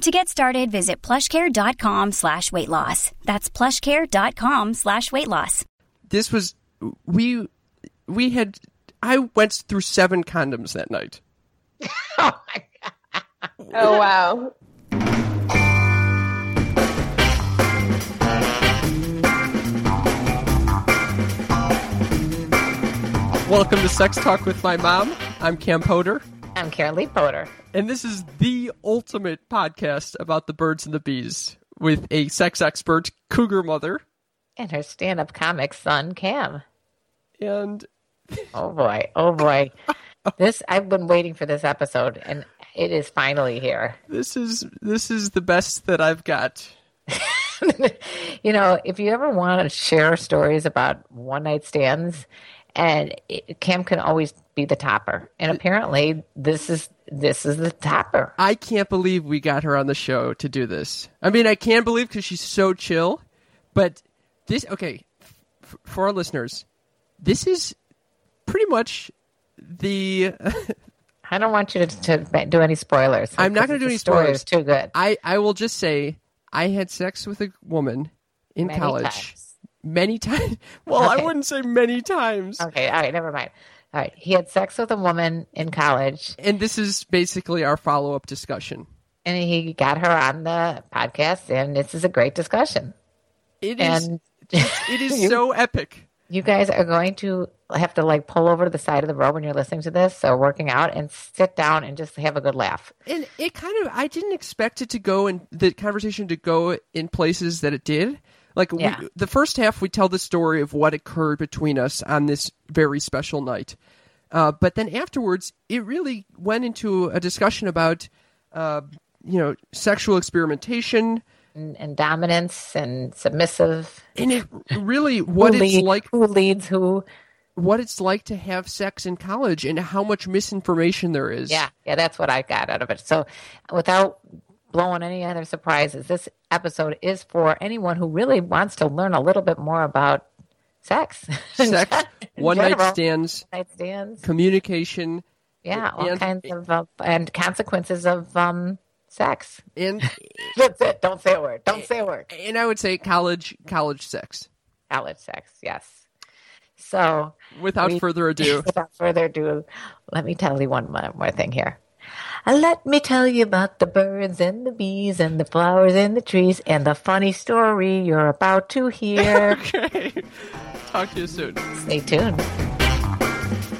To get started, visit plushcare.com slash weight loss. That's plushcare.com slash weight loss. This was we we had I went through seven condoms that night. Oh my god. Oh wow. Welcome to Sex Talk with my mom. I'm Cam Potter, I'm Karen Lee Potter. and this is the ultimate podcast about the birds and the bees with a sex expert, cougar mother, And her stand up comic son, Cam. and Oh boy. Oh boy. This I've been waiting for this episode and it is finally here. this is this is the best that I've got. you know, if you ever want to share stories about one night stands, and it, Cam can always be the topper, and apparently this is this is the topper. I can't believe we got her on the show to do this. I mean, I can't believe because she's so chill. But this, okay, f- for our listeners, this is pretty much the. I don't want you to, to do any spoilers. I'm not gonna do any spoilers. too good. I I will just say I had sex with a woman in Many college times. Many times. Well, I wouldn't say many times. Okay, all right, never mind. All right, he had sex with a woman in college, And this is basically our follow up discussion. and he got her on the podcast, and this is a great discussion. It is. And it is you- so epic. You guys are going to have to like pull over to the side of the road when you're listening to this or working out and sit down and just have a good laugh. And it kind of, I didn't expect it to go and the conversation to go in places that it did. Like Yeah. we, the first half, we tell the story of what occurred between us on this very special night. Uh, but then afterwards, it really went into a discussion about, uh, you know, sexual experimentation And, and dominance and submissive. and it really what it's lead- like, who leads who. what it's like to have sex in college and how much misinformation there is. Yeah, yeah, that's what I got out of it. So, without blowing any other surprises, this episode is for anyone who really wants to learn a little bit more about sex, Sex, one night general. stands, night stands. communication, Yeah, all and- kinds of uh, and consequences of um sex. and That's it. Don't say a word. Don't say a word. and I would say college college sex. College sex. Yes. So, Without We- further ado, without further ado, let me tell you one more more thing here. Uh, Let me tell you about the birds and the bees and the flowers and the trees and the funny story you're about to hear. okay. Talk to you soon. Stay tuned.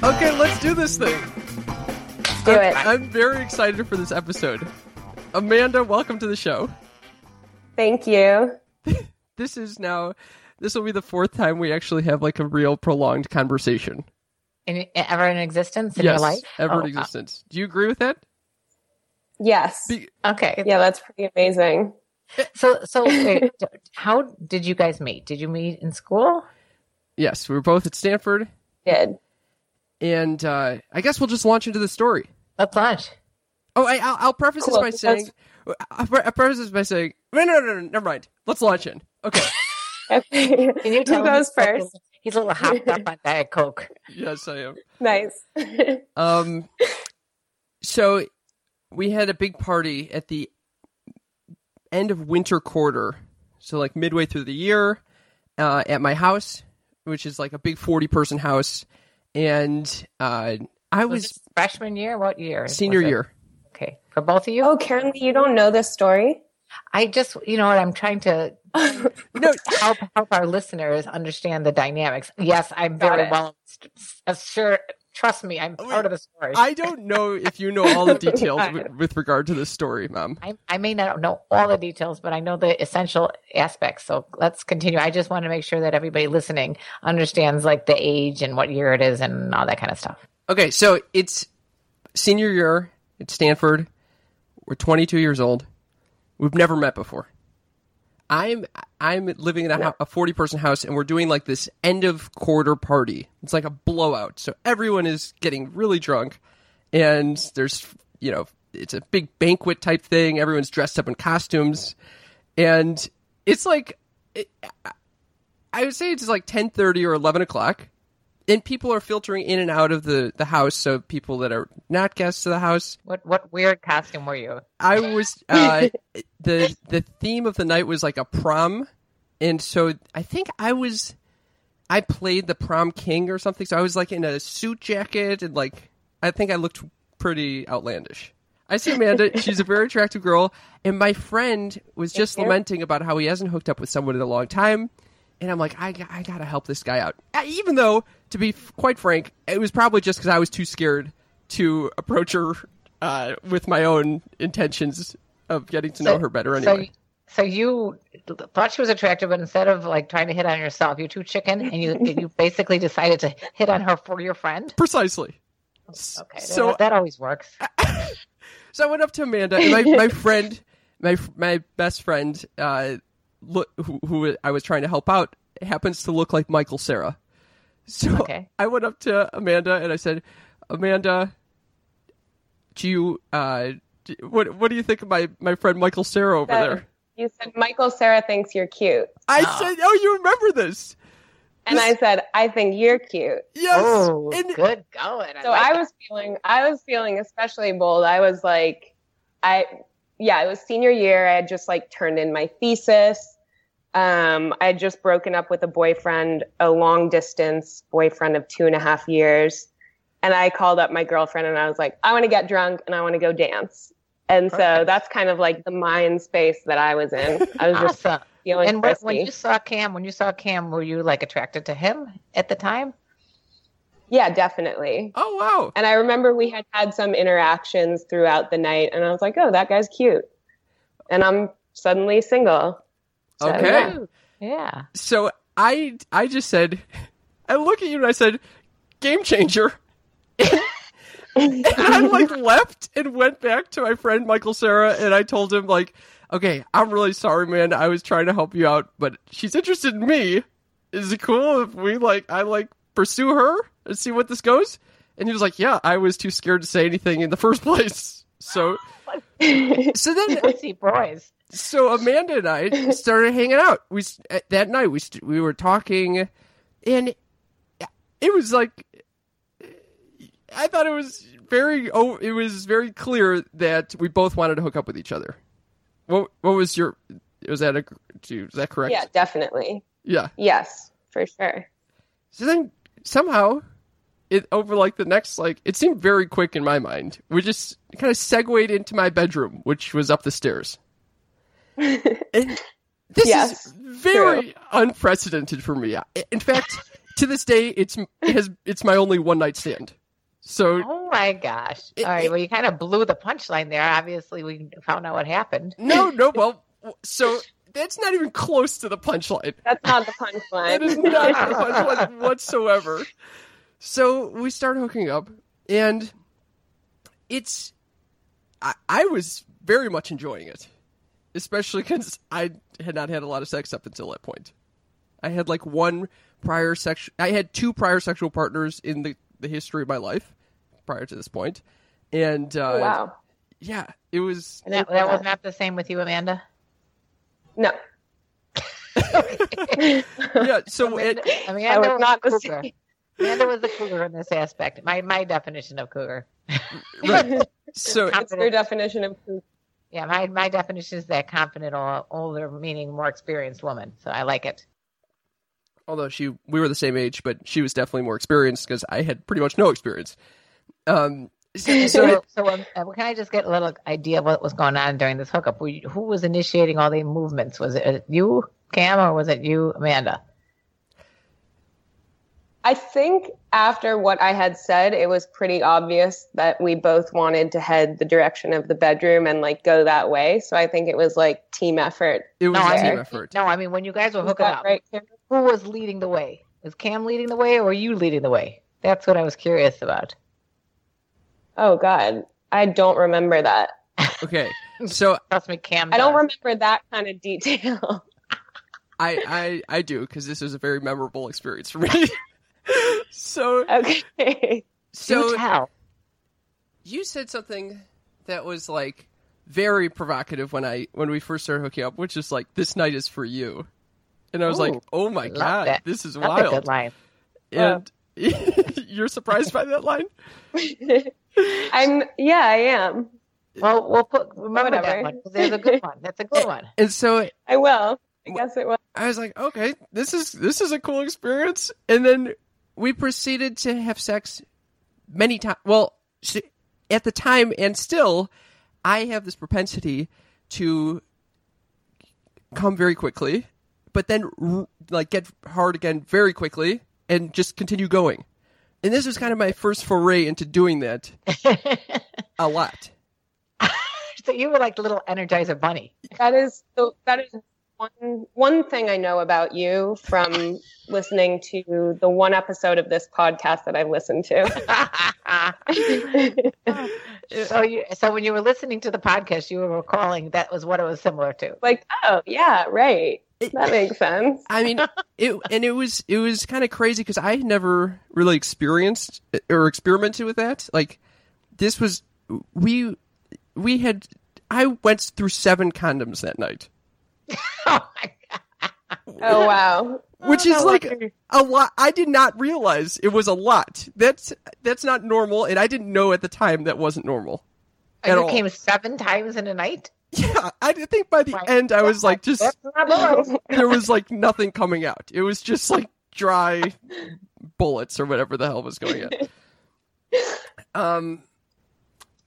Okay, let's do this thing. Do it. I'm very excited for this episode. Amanda, welcome to the show. Thank you. This is now this will be the fourth time we actually have like a real prolonged conversation. In, ever in existence in yes, your life? ever Oh, in existence. Do you agree with that? Yes. Be- Okay. Yeah, that's pretty amazing. So, so wait, how did you guys meet? Did you meet in school? yes, we were both at Stanford, Did. and uh, I guess we'll just launch into the story. Let's launch. Oh, I, I'll, I'll preface Cool, this by that's- saying, I'll pre- I'll preface this by saying, no, no, no, no, never mind. Let's launch in. Okay. Okay. Can you tell Who goes he's a little- first? He's a little hopped up on Diet Coke. yes, I am. Nice. Um, so we had a big party at the end of winter quarter, so like midway through the year, uh, at my house, which is like a big forty-person house, and uh, I Was was freshman year? What year? senior year. Okay. For both of you? oh, Karen, you don't know this story? I just, you know what, I'm trying to No, help help our listeners understand the dynamics. Yes, I'm Got very it. well sure Trust me, I'm part of the story. I don't know if you know all the details with, with regard to this story, Mom. I, I may not know all the details, but I know the essential aspects. So let's continue. I just want to make sure that everybody listening understands like the age and what year it is and all that kind of stuff. Okay, so it's senior year at Stanford. We're 22 years old. We've never met before. I'm I'm living in a, hou- a 40 person house and we're doing like this end of quarter party. It's like a blowout. So everyone is getting really drunk and there's you know, it's a big banquet type thing. Everyone's dressed up in costumes and it's like it, I would say it's like 10:30 or 11 o'clock and people are filtering in and out of the the house so people that are not guests of the house What what weird costume were you? I was uh, the the theme of the night was like a prom, and so I think I was I played the prom king or something. So I was like in a suit jacket and like I think I looked pretty outlandish. I see Amanda; she's a very attractive girl, and my friend was just lamenting about how he hasn't hooked up with someone in a long time. And I'm like, I, I gotta help this guy out. Uh, Even though, to be f- quite frank, it was probably just because I was too scared to approach her uh, with my own intentions of getting to know her better anyway. So, so you thought she was attractive, but instead of like trying to hit on yourself, you're too chicken, and you you basically decided to hit on her for your friend. Precisely. Okay, So- that, that always works. So I went up to Amanda, and my, my friend, my my best friend, uh, look, who, who I was trying to help out, happens to look like Michael Cera. So Okay. I went up to Amanda and I said, Amanda, do you uh, do, what what do you think of my my friend Michael Cera over Said- there? You said Michael Cera thinks you're cute. I said, oh, you remember this? And I said, I think you're cute. Yes. Oh, And- good going. So like I it. was feeling I was feeling especially bold. I was like I yeah, it was senior year. I had just like turned in my thesis. Um, I had just broken up with a boyfriend, a long distance boyfriend of two and a half years. And I called up my girlfriend and I was like, I want to get drunk and I want to go dance. And so Perfect. that's kind of like the mind space that I was in. I was just awesome. feeling And when, when you saw Cam, when you saw Cam, were you like attracted to him at the time? yeah, definitely. Oh wow. And I remember we had had some interactions throughout the night, and I was like, "Oh, that guy's cute," and I'm suddenly single. So, Okay. yeah. Yeah. So I I just said, I look at you and I said, game changer. and I like left and went back to my friend Michael Cera and I told him like, okay, I'm really sorry, man. I was trying to help you out, but she's interested in me. Is it cool if we like I like pursue her and see what this goes? And he was like, yeah, I was too scared to say anything in the first place. So so then Pussy boys. So Amanda and I started hanging out. We uh, that night we st- we were talking, and it was like I thought it was very oh it was very clear that we both wanted to hook up with each other. What what was your was that a was that correct? yeah, definitely. Yeah. Yes, for sure. So then somehow it over like the next like it seemed very quick in my mind. We just kind of segued into my bedroom, which was up the stairs. And this Yes, is very unprecedented for me. In fact, to this day, it's it has it's my only one night stand. So Oh my gosh. It- All right. it- Well, you kind of blew the punchline there. Obviously, we found out what happened. no, no, well, so that's not even close to the punchline. That's not the punchline. That is not the punchline whatsoever. So we start hooking up, and it's I, I was very much enjoying it, especially because I had not had a lot of sex up until that point. I had like one prior sex. I had two prior sexual partners in the, the history of my life prior to this point, and uh, Oh, wow. yeah, it was. And that, that was not the same with you, Amanda. No, Yeah, so it, Amanda was not the cougar. same. Amanda was the cougar in this aspect. My my definition of cougar. right. So What's your definition of cool? Yeah, my my definition is that confident or older, meaning more experienced woman. So I like it. although she we were the same age, but she was definitely more experienced because I had pretty much no experience. Um, so, so So, um, uh, can I just get a little idea of what was going on during this hookup? Who was initiating all the movements? Was it uh, you, Cam, or was it you, Amanda? I think after what I had said, it was pretty obvious that we both wanted to head the direction of the bedroom and like go that way. So I think it was like team effort. It was No, a I team mean- effort. No, I mean when you guys were hooking up, right, Karen? who was leading the way? Was Cam leading the way, or were you leading the way? That's what I was curious about. Oh God, I don't remember that. Okay, so Trust me, Cam. I don't remember that kind of detail. I I I do because this was a very memorable experience for me. so okay. so tell. you said something that was like very provocative when I when we first started hooking up, which is like this night is for you, and I was like, oh my god, that. this is That's wild, good line. and oh. you're surprised by that line. I'm yeah, I am. Well, we'll put remember that Whatever. one there's a good one. That's a good one. And so I will. I guess it was. I was like, okay, this is this is a cool experience. And then we proceeded to have sex many times. Well, at the time and still, I have this propensity to come very quickly, but then like get hard again very quickly and just continue going. And this was kind of my first foray into doing that a lot. so you were like the little Energizer bunny. That is so that is one one thing I know about you from listening to the one episode of this podcast that I've listened to. so you, so when you were listening to the podcast, you were recalling that was what it was similar to. like, oh yeah, right. That makes sense. I mean, it and it was it was kind of crazy because I had never really experienced or experimented with that. Like this was we we had I went through seven condoms that night, Oh my god! Oh wow. which Oh, is like wonder. a lot. I did not realize it was a lot. That's that's not normal, and I didn't know at the time that wasn't normal. at And all. came seven times in a night. Yeah, I think by the My end I was like just That's not normal. there was like nothing coming out. It was just like dry bullets or whatever the hell was going on. Um,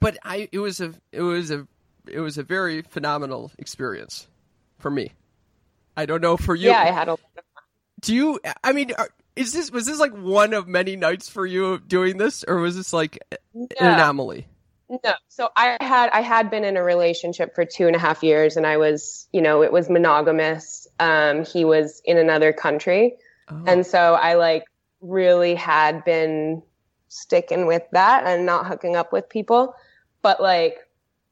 but I it was a it was a it was a very phenomenal experience for me. I don't know for you. Yeah, I had a Do you? I mean, is this was this like one of many nights for you of doing this, or was this like an anomaly? No. So I had I had been in a relationship for two and a half years and I was, you know, it was monogamous. Um, he was in another country. Oh. And so I like really had been sticking with that and not hooking up with people. But like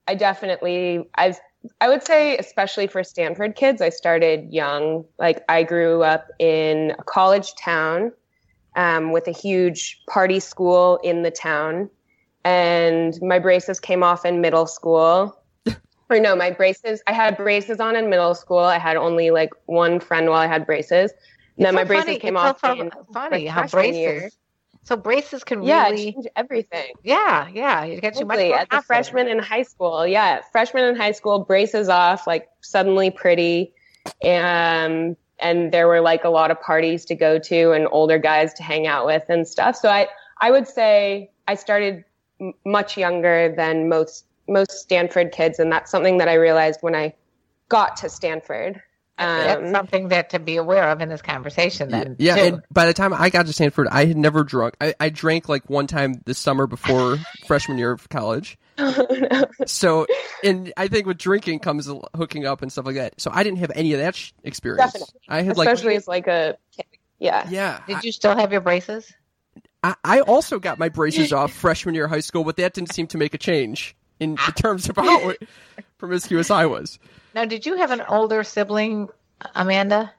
I definitely I've I would say especially for Stanford kids, I started young. Like I grew up in a college town um, with a huge party school in the town and my braces came off in middle school. or no, my braces, I had braces on in middle school. I had only like one friend while I had braces. And then It's my so braces funny- came it's so off fu- in funny how braces. year. So braces can Yeah, really. change everything. Yeah, yeah. You get you much Totally. more As a freshman in high school, yeah, freshman in high school, braces off, like suddenly pretty, and and there were like a lot of parties to go to and older guys to hang out with and stuff. So I I would say I started m- much younger than most most Stanford kids, and that's something that I realized when I got to Stanford. That's Um, something that to be aware of in this conversation. Then, yeah, too. and by the time I got to Stanford, I had never drunk. I, I drank like one time this summer before freshman year of college. So, and I think with drinking comes hooking up and stuff like that. So I didn't have any of that sh- experience. Definitely. I had like, especially as like a. Yeah. yeah. Did you still have your braces? I, I also got my braces off freshman year of high school, but that didn't seem to make a change in the terms of how promiscuous I was. Now, did you have an older sibling, Amanda?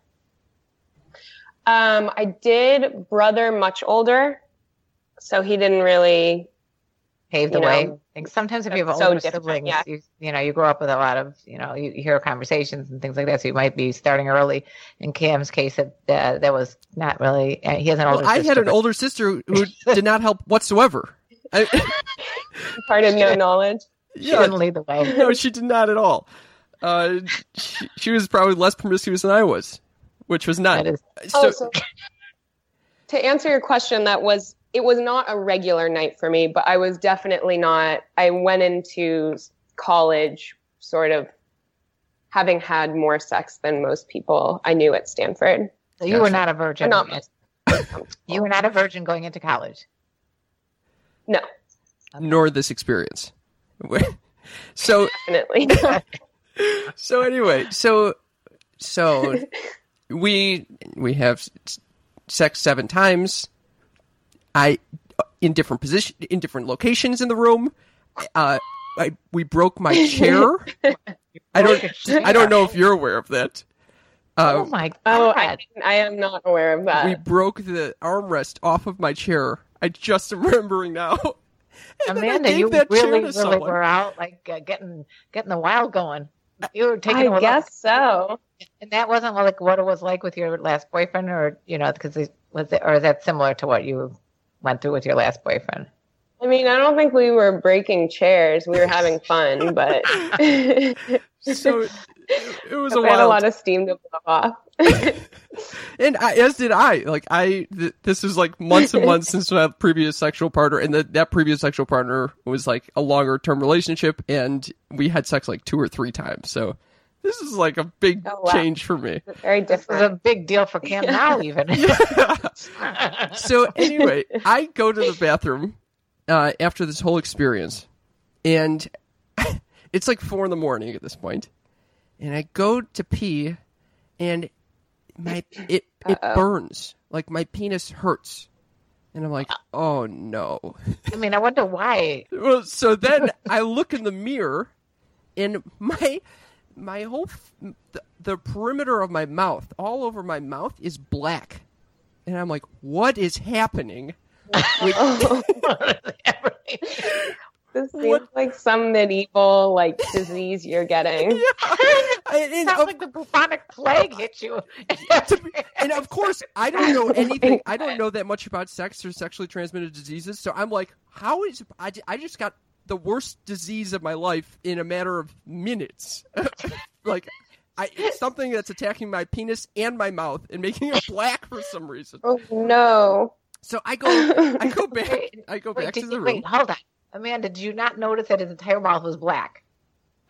Um, I did brother much older, so he didn't really. pave the way. know, I think sometimes if you have that's so older siblings, yeah. you, you know, you grow up with a lot of, you know, you, you hear conversations and things like that. So you might be starting early. In Cam's case, it, uh, that was not really. Uh, he has an older. Well, I had an but- older sister who did not help whatsoever. I, Pardon, no knowledge. She yeah, didn't lead the way. no, she did not at all. Uh, she, she was probably less promiscuous than I was, which was not. That is, so, oh, so to answer your question, that was it was not a regular night for me, but I was definitely not. I went into college sort of having had more sex than most people I knew at Stanford. so you were not a virgin. Not yet. You were not a virgin going into college. no, nor this experience. so definitely. so anyway, so so we we have sex seven times. I in different position in different locations in the room. Uh, I we broke my chair. I don't I don't know if you're aware of that. Oh Uh, my god! oh, I, I am not aware of that. we broke the armrest off of my chair. I just am remembering now. And then Amanda, you really, really someone. were out like uh, getting getting the wild going. You were taking. a I guess so. and that wasn't like what it was like with your last boyfriend, or you know, because was it, or is that similar to what you went through with your last boyfriend? I mean, I don't think we were breaking chairs. We were having fun, but So it, it was a I had a lot of steam to blow off. And I, as did I. Like I, th- this is like months and months since my previous sexual partner, and the, that previous sexual partner was like a longer term relationship, and we had sex like two or three times. So this is like a big Oh, wow. change for me. Very This is a big deal for Cam now, even. So anyway, I go to the bathroom uh, after this whole experience, and it's like four in the morning at this point, and I go to pee, and my it it Uh-oh. burns like my penis hurts, and I'm like, oh no. I mean, I wonder why. Well, so then I look in the mirror, and my my whole f- the, the perimeter of my mouth, all over my mouth, is black, and I'm like, what is happening? Oh. This seems like some medieval like disease you're getting. And, and Sounds of, like the bubonic plague hit you. and of course, I don't know oh anything. I don't know that much about sex or sexually transmitted diseases. So I'm like, how is I? I just got the worst disease of my life in a matter of minutes. like, I it's something that's attacking my penis and my mouth and making it black for some reason. Oh no. So I go, I go back, Wait, I go back did to the you, room. wait, hold on. Amanda, did you not notice that his entire mouth was black?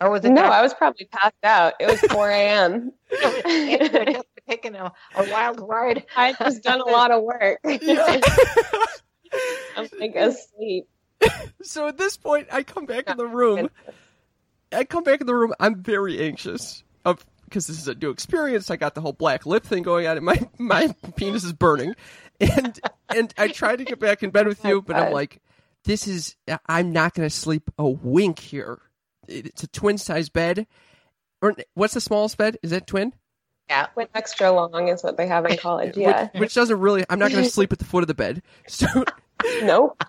Or was it No, that- I was probably passed out. It was 4 a.m. It had just taken a, a wild ride. I just done a lot of work. Yeah. I'm like asleep. so at this point, I come back in the room. I come back in the room. I'm very anxious of because this is a new experience. I got the whole black lip thing going on, and my my penis is burning. And and I tried to get back in bed with oh you, but I'm like, this is I'm not going to sleep a wink here. It's a twin size bed. Or what's the smallest bed? Is that twin? Yeah. Went extra long is what they have in college. Yeah. Which, which doesn't really. I'm not going to sleep at the foot of the bed. So Nope.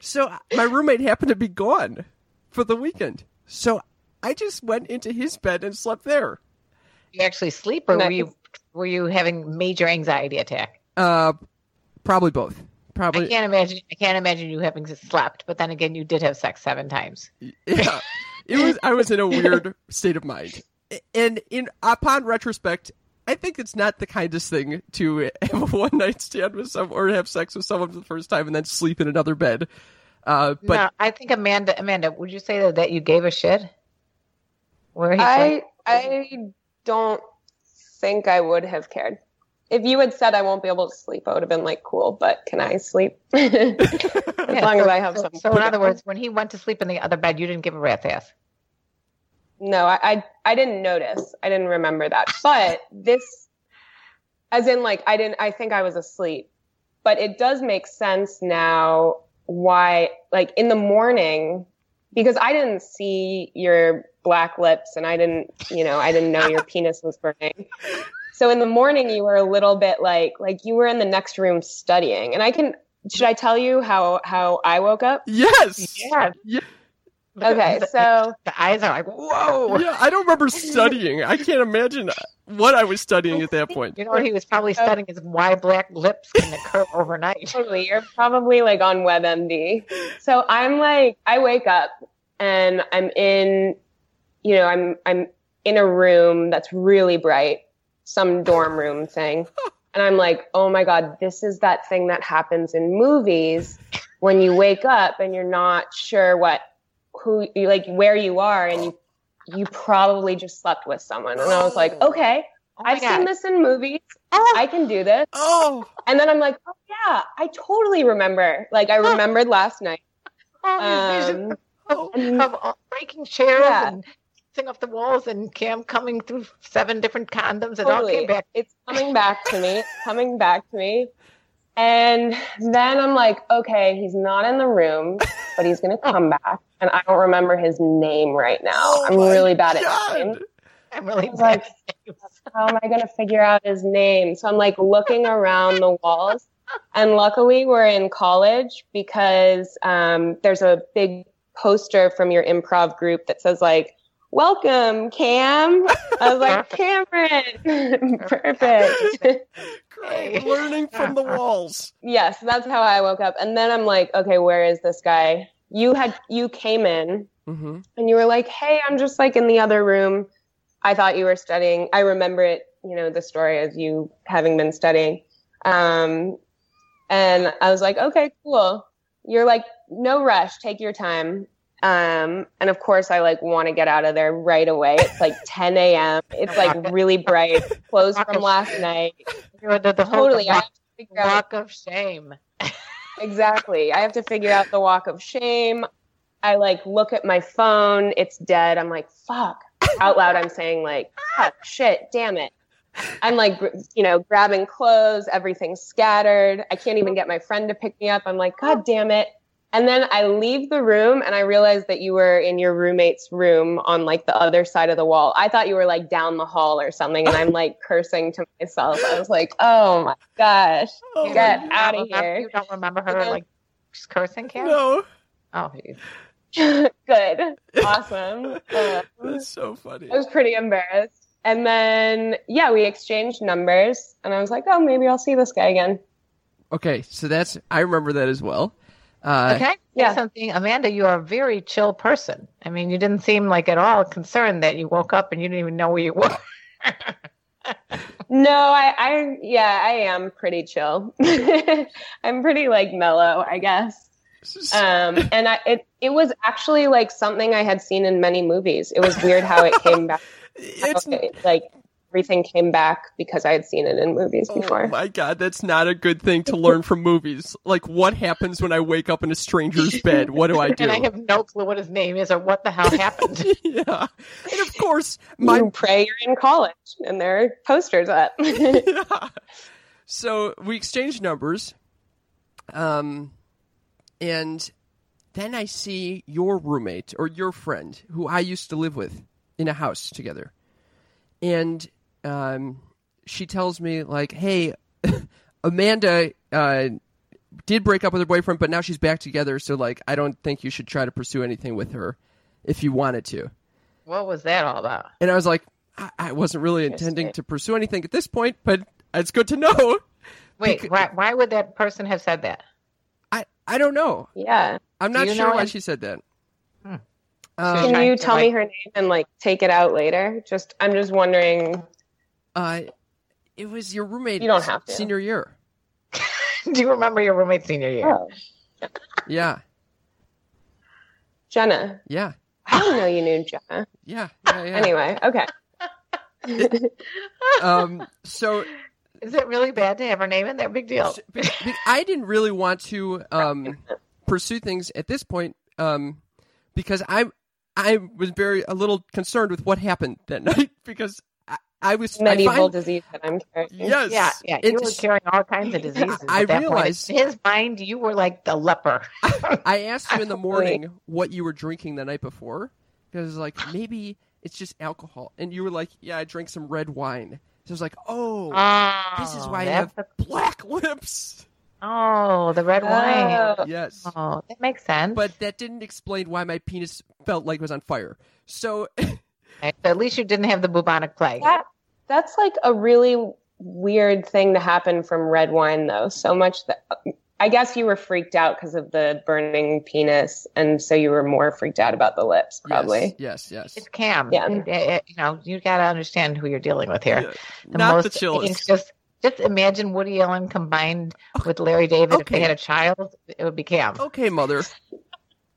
So my roommate happened to be gone for the weekend. So I just went into his bed and slept there. You actually sleep, or were you were you having major anxiety attack? Uh, probably both. Probably. I Probably. can't imagine. I can't imagine you having slept. But then again, you did have sex seven times. Yeah. It was. I was in a weird state of mind, and in upon retrospect, I think it's not the kindest thing to have a one night stand with someone or have sex with someone for the first time and then sleep in another bed. Uh, but no, I think Amanda. Amanda, would you say that, that you gave a shit? Where he I I don't think I would have cared. If you had said I won't be able to sleep, I would have been like, cool, but can I sleep? as Yeah, long so, as I have so, some. So in other words, when he went to sleep in the other bed, you didn't give a rat's ass. No, I, I I didn't notice. I didn't remember that. But this, as in, like, I didn't. I think I was asleep. But it does make sense now why, like, in the morning, because I didn't see your black lips, and I didn't, you know, I didn't know your penis was burning. So in the morning, you were a little bit like, like you were in the next room studying. And I can. Should I tell you how how I woke up? yes. Yeah. Yeah. Okay, The- so the eyes are like, whoa. Yeah, I don't remember studying. I can't imagine what I was studying at that point. You know, he was probably studying his why black lips can occur overnight. Totally. You're probably like on WebMD. So I'm like, I wake up and I'm in, you know, I'm, I'm in a room that's really bright, some dorm room thing. And I'm like, oh my God, this is that thing that happens in movies when you wake up and you're not sure what, who, you like where you are and you, you probably just slept with someone. And I was like, okay, Oh I've God. seen this in movies. Oh. I can do this. Oh, And then I'm like, oh yeah, I totally remember. Like I remembered last night. all these visions Um, of, of breaking chairs Yeah. and thing off the walls and Cam coming through seven different condoms. It all came back. It's coming back to me. It's coming back to me. And then I'm like, okay, he's not in the room, but he's gonna come back. And I don't remember his name right now. Oh I'm really bad God. at names. I'm really was like, how am I to figure out his name? So I'm like looking around the walls. And luckily, we're in college because um, there's a big poster from your improv group that says, like, welcome, Cam. I was like, Cameron. Perfect. great! Learning from the walls. yes, that's how I woke up. And then I'm like, okay, where is this guy? You had, you came in Mm-hmm. and you were like, "Hey, I'm just like in the other room. I thought you were studying." I remember it, you know, the story as you having been studying. Um, and I was like, "Okay, cool." You're like, "No rush. Take your time." Um, and of course, I like want to get out of there right away. It's like 10 a.m. It's like really bright, clothes from last night. The whole Totally, I have walk, to figure out walk of shame. Exactly. I have to figure out the walk of shame. I like look at my phone, it's dead. I'm like, fuck. Out loud, I'm saying, like, fuck, shit, damn it. I'm like, you know, grabbing clothes, everything's scattered. I can't even get my friend to pick me up. I'm like, God damn it. And then I leave the room and I realize that you were in your roommate's room on like the other side of the wall. I thought you were like down the hall or something. And I'm like cursing to myself. I was like, oh my gosh. Oh, Get You don't outta here. You don't remember her then- like cursing, Cam? no, Oh, geez. Good. Awesome. That's so funny. I was pretty embarrassed. And then, yeah, we exchanged numbers. And I was like, oh, maybe I'll see this guy again. Okay, so that's I remember that as well. Uh, Okay. Say yeah. something, Amanda. You are a very chill person. I mean, you didn't seem like at all concerned that you woke up and you didn't even know where you were. No, I, I, yeah, I am pretty chill. I'm pretty like mellow, I guess. Um, and I, it, it was actually like something I had seen in many movies. It was weird how it came back. it's it, like everything came back because I had seen it in movies before. oh before. my god, that's not a good thing to learn from movies. Like, what happens when I wake up in a stranger's bed? What do I do? and I have no clue what his name is or what the hell happened. yeah, and of course, my you pray you're in college and there are posters up. yeah. So we exchanged numbers, um, and then I see your roommate or your friend who I used to live with in a house together, and um, she tells me like, "Hey, Amanda." Uh, did break up with her boyfriend, but now she's back together. So, like, I don't think you should try to pursue anything with her if you wanted to. what was that all about? And I was like, I, I wasn't really intending to pursue anything at this point, but it's good to know. Wait, Becau- why, why would that person have said that? I, I don't know. yeah. I'm not sure why him? she said that. Hmm. Um, Can you to, tell me her name and like take it out later? Just I'm just wondering. Uh, it was your roommate. You don't have to. Senior year. Do you remember your roommate senior year? Oh, Yeah, Jenna. yeah, I didn't know you knew Jenna. yeah, yeah. yeah. Anyway, okay. um, so Is it really bad to have her name in there? Big deal. be- be- I didn't really want to um, pursue things at this point um, because I I was very a little concerned with what happened that night because I, I was I Medieval find- disease that I'm carrying. Yes, Yeah, yeah. You were carrying all kinds of diseases. I at that point. realized- In his mind, you were like the leper. I asked you in the morning what you were drinking the night before because like maybe it's just alcohol, and you were like, "Yeah, I drank some red wine." So I was like, "Oh, this is why I oh, have that's- black lips." Oh, the red oh. wine. Oh, Yes, Oh, that makes sense. but that didn't explain why my penis felt like it was on fire. So Okay, so at least you didn't have the bubonic plague. that that's like a really weird thing to happen from red wine, though. So much that I guess you were freaked out because of the burning penis, and so you were more freaked out about the lips, probably. yes, yes, yes. It's Cam. Yeah. It- it- uh, uh, you know, you got to understand who you're dealing with here. Yeah. The Not the most, chillest. Just, just imagine Woody Allen combined with Larry David. If they had a child, it would be Cam. Okay, mother.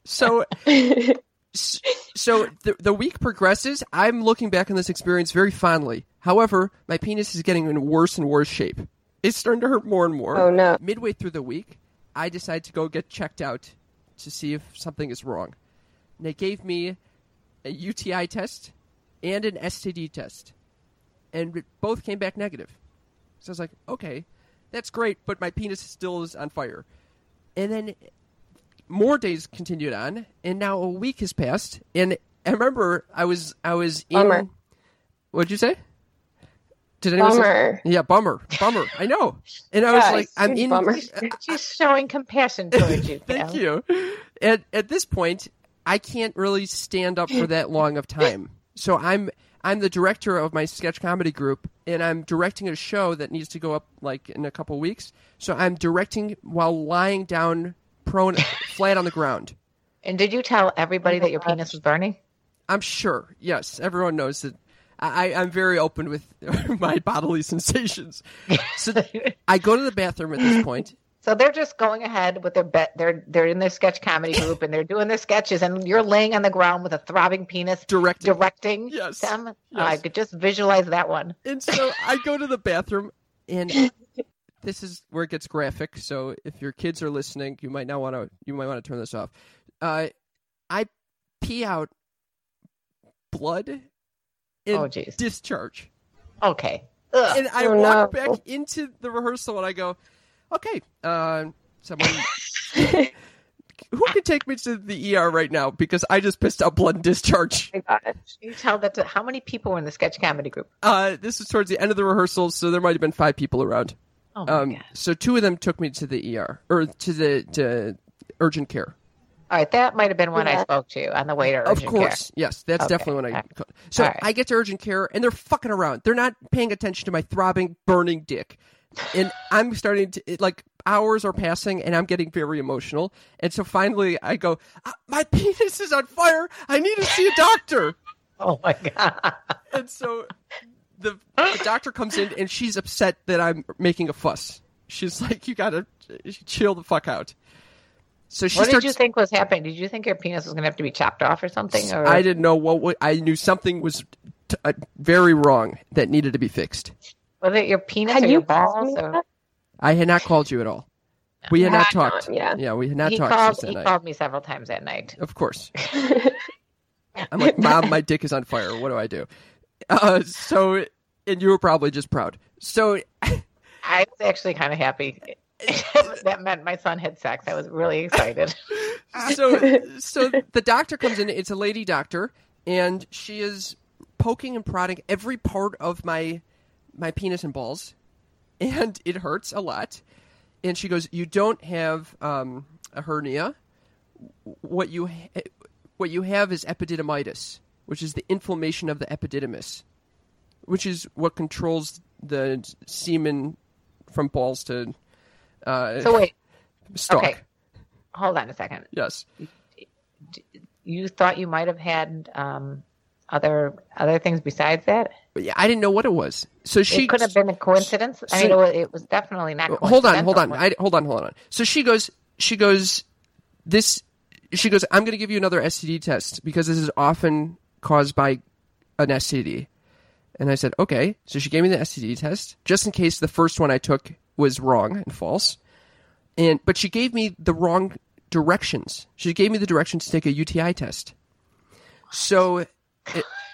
So S- So the, the week progresses. I'm looking back on this experience very fondly. However, my penis is getting in worse and worse shape. It's starting to hurt more and more. Oh, no. Midway through the week, I decide to go get checked out to see if something is wrong. And they gave me a UTI test and an STD test, and it both came back negative. So I was like, okay, that's great, but my penis still is on fire. And then more days continued on, and now a week has passed. And I remember I was I was in. Bummer. What'd you say? Did anyone say- Bummer. yeah, bummer, bummer. I know. And I was Yeah, like, I'm in. bummer. She's showing compassion towards you. Thank you. At at this point, I can't really stand up for that long of time. So I'm I'm the director of my sketch comedy group, and I'm directing a show that needs to go up like in a couple weeks. So I'm directing while lying down prone, flat on the ground. And did you tell everybody Oh that your penis was burning? I'm sure. Yes, everyone knows that. I, I'm very open with my bodily sensations. So I go to the bathroom at this point. So they're just going ahead with their bet. They're they're in their sketch comedy group and they're doing their sketches, and you're laying on the ground with a throbbing penis, Directing. directing Yes. them. Yes. I could just visualize that one. And so I go to the bathroom, and this is where it gets graphic. So if your kids are listening, you might not want to. You might want to turn this off. Uh, I pee out blood and Oh, discharge, Okay. Ugh. and I Oh, walk no. back into the rehearsal, and I go, "Okay, uh, someone." Who can take me to the ER right now? Because I just pissed out blood and discharge. Oh my gosh. you tell that to how many people were in the sketch comedy group? Uh, this was towards the end of the rehearsal, so there might have been five people around. Oh my Um, god! so two of them took me to the ER or to the to urgent care. All right, that might have been when I spoke to you on the way to Of urgent course, yes, that's Okay, definitely when I. okay. So All right. I get to urgent care and they're fucking around. They're not paying attention to my throbbing, burning dick, and I'm starting to it, like hours are passing and I'm getting very emotional. And so finally, I go, "Ah, "My penis is on fire. I need to see a doctor." Oh my god! and so the, the doctor comes in and she's upset that I'm making a fuss. She's like, "You gotta chill the fuck out." So she what starts. did you think was happening? Did you think your penis was going to have to be chopped off or something? Or I didn't know what, what I knew something was t- uh, very wrong that needed to be fixed. was it your penis Had or you your balls? Or... I had not called you at all. We had You not had not, talked. yeah. we had not he talked called. since that He night. called me several times that night. Of course. I'm like, Mom, my dick is on fire. What do I do? Uh, so, and you were probably just proud. So, I was actually kind of happy. that meant my son had sex. I was really excited. so so the doctor comes in it's a lady doctor and she is poking and prodding every part of my my penis and balls and it hurts a lot and she goes you don't have um, a hernia what you ha- what you have is epididymitis which is the inflammation of the epididymis which is what controls the semen from balls to uh, So wait, stalk okay. hold on a second. yes You thought you might have had um, other other things besides that? Yeah, I didn't know what it was. So she it could have been a coincidence. I mean, it was, definitely not. hold on, hold on. I, hold on, hold on. So she goes, she goes, this, she goes. I'm going to give you another STD test because this is often caused by an STD. And I said, okay. So she gave me the STD test just in case the first one I took was wrong and false. And but she gave me the wrong directions. She gave me the directions to take a UTI test. So it,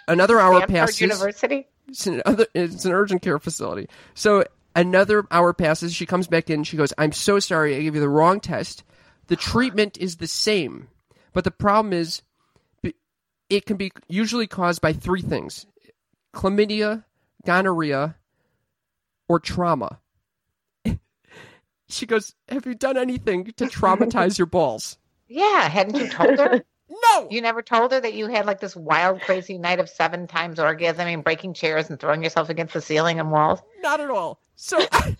another hour Stanford passes. University. It's an, other, it's an urgent care facility. So another hour passes. She comes back in. She goes, I'm so sorry. I gave you the wrong test. The treatment is the same. But the problem is, it can be usually caused by three things chlamydia, gonorrhea, or trauma. she goes, Have you done anything to traumatize your balls? Yeah, hadn't you told her? No! You never told her that you had like this wild, crazy night of seven times orgasm and breaking chairs and throwing yourself against the ceiling and walls. Not at all. So I,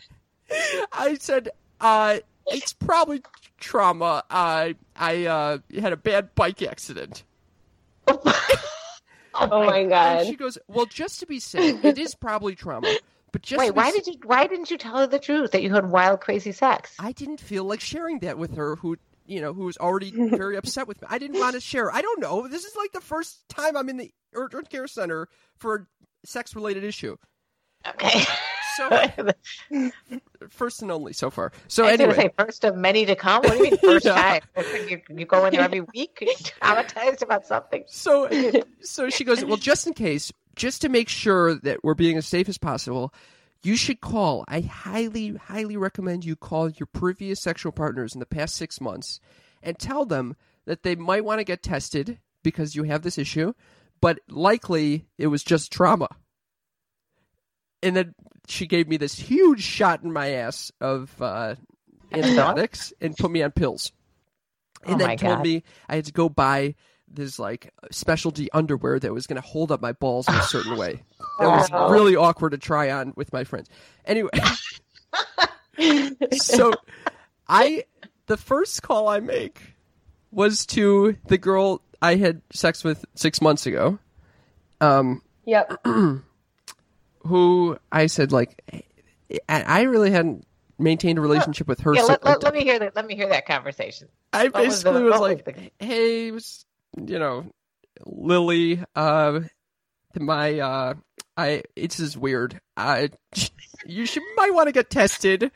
I said, uh, it's probably trauma. Uh, I uh, had a bad bike accident. Oh my And god. she goes, well, just to be safe, it is probably trauma. But just Wait, why did you? Why didn't you tell her the truth that you had wild, crazy sex? I didn't feel like sharing that with her, who you know, who was already very upset with me. I didn't want to share. I don't know. This is like the first time I'm in the urgent care center for a sex related issue. Okay. So first and only so far. So I was anyway, say first of many to come. What do you mean first Yeah. time? You, you go in there every week, you're traumatized about something. so so she goes, well, just in case, just to make sure that we're being as safe as possible, you should call. I highly, highly recommend you call your previous sexual partners in the past six months and tell them that they might want to get tested because you have this issue, but likely it was just trauma. And then she gave me this huge shot in my ass of uh, antibiotics and put me on pills. And Oh then told God. me I had to go buy this like specialty underwear that was going to hold up my balls in a certain way. That was Oh. really awkward to try on with my friends. Anyway, so I the first call I make was to the girl I had sex with six months ago, um, Yep. who I said like, I I really hadn't maintained a relationship with her. Yeah, so- let, let, let me hear that. Let me hear that conversation. I What was the- basically was, what was like, the- "Hey, was, you know, Lily, uh, my, uh, I, it's just weird. I, you should might want to get tested.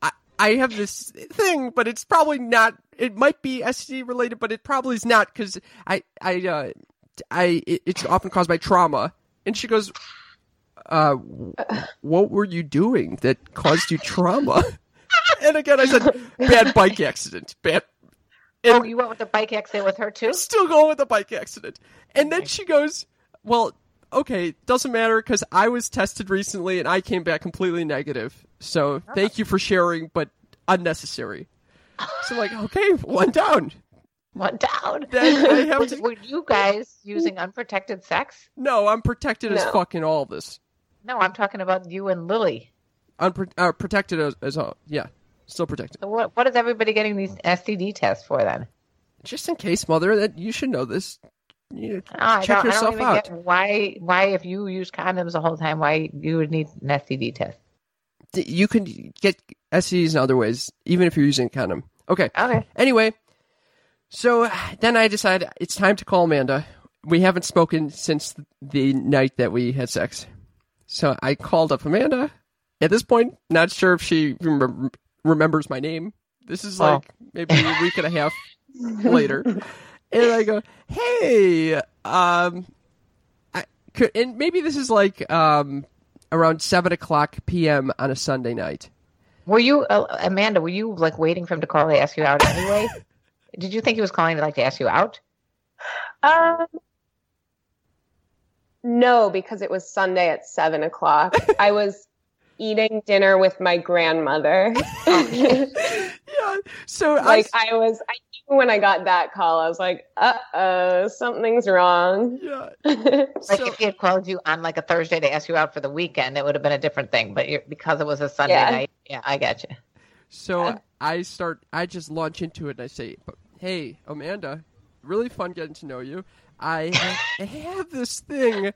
I, I have this thing, but it's probably not. It might be STD related, but it probably is not because I, I, uh, I, it, it's often caused by trauma." And she goes, "Uh, what were you doing that caused you trauma?" and again, I said, "Bad bike accident. Bad." And Oh, you went with the bike accident with her too? still going with the bike accident. And then she goes, "Well, okay, doesn't matter because I was tested recently and I came back completely negative. So thank you for sharing, but unnecessary." So I'm like, okay, one down. One down. Then I have to- Were you guys using unprotected sex? No, I'm protected as No. fuck in all this. No, I'm talking about you and Lily. Unpro- uh, protected as, as all. Yeah, still protected. So what, what is everybody getting these STD tests for then? Just in case, mother, that you should know this. You No, I check yourself out. get why, why if you use condoms the whole time, why you would need an STD test. You can get STDs in other ways, even if you're using a condom. Okay. Okay. Anyway, so then I decide it's time to call Amanda. We haven't spoken since the night that we had sex. So I called up Amanda. At this point, not sure if she remem- remembers my name. This is Oh. like maybe a week and a half later. And I go, hey, um, I could, and maybe this is like um, around 7 o'clock p.m. on a Sunday night. Were you, uh, Amanda, were you like waiting for him to call to ask you out anyway? Did you think he was calling to like to ask you out? Um, no, because it was Sunday at seven o'clock. I was eating dinner with my grandmother. Yeah. So like I, I was, I knew when I got that call, I was like, uh oh, something's wrong. yeah. Like So- if he had called you on like a Thursday to ask you out for the weekend, it would have been a different thing. But you're, because it was a Sunday Yeah. night, yeah, I got you. So I start, I just launch into it and I say, "Hey, Amanda, really fun getting to know you. I have this thing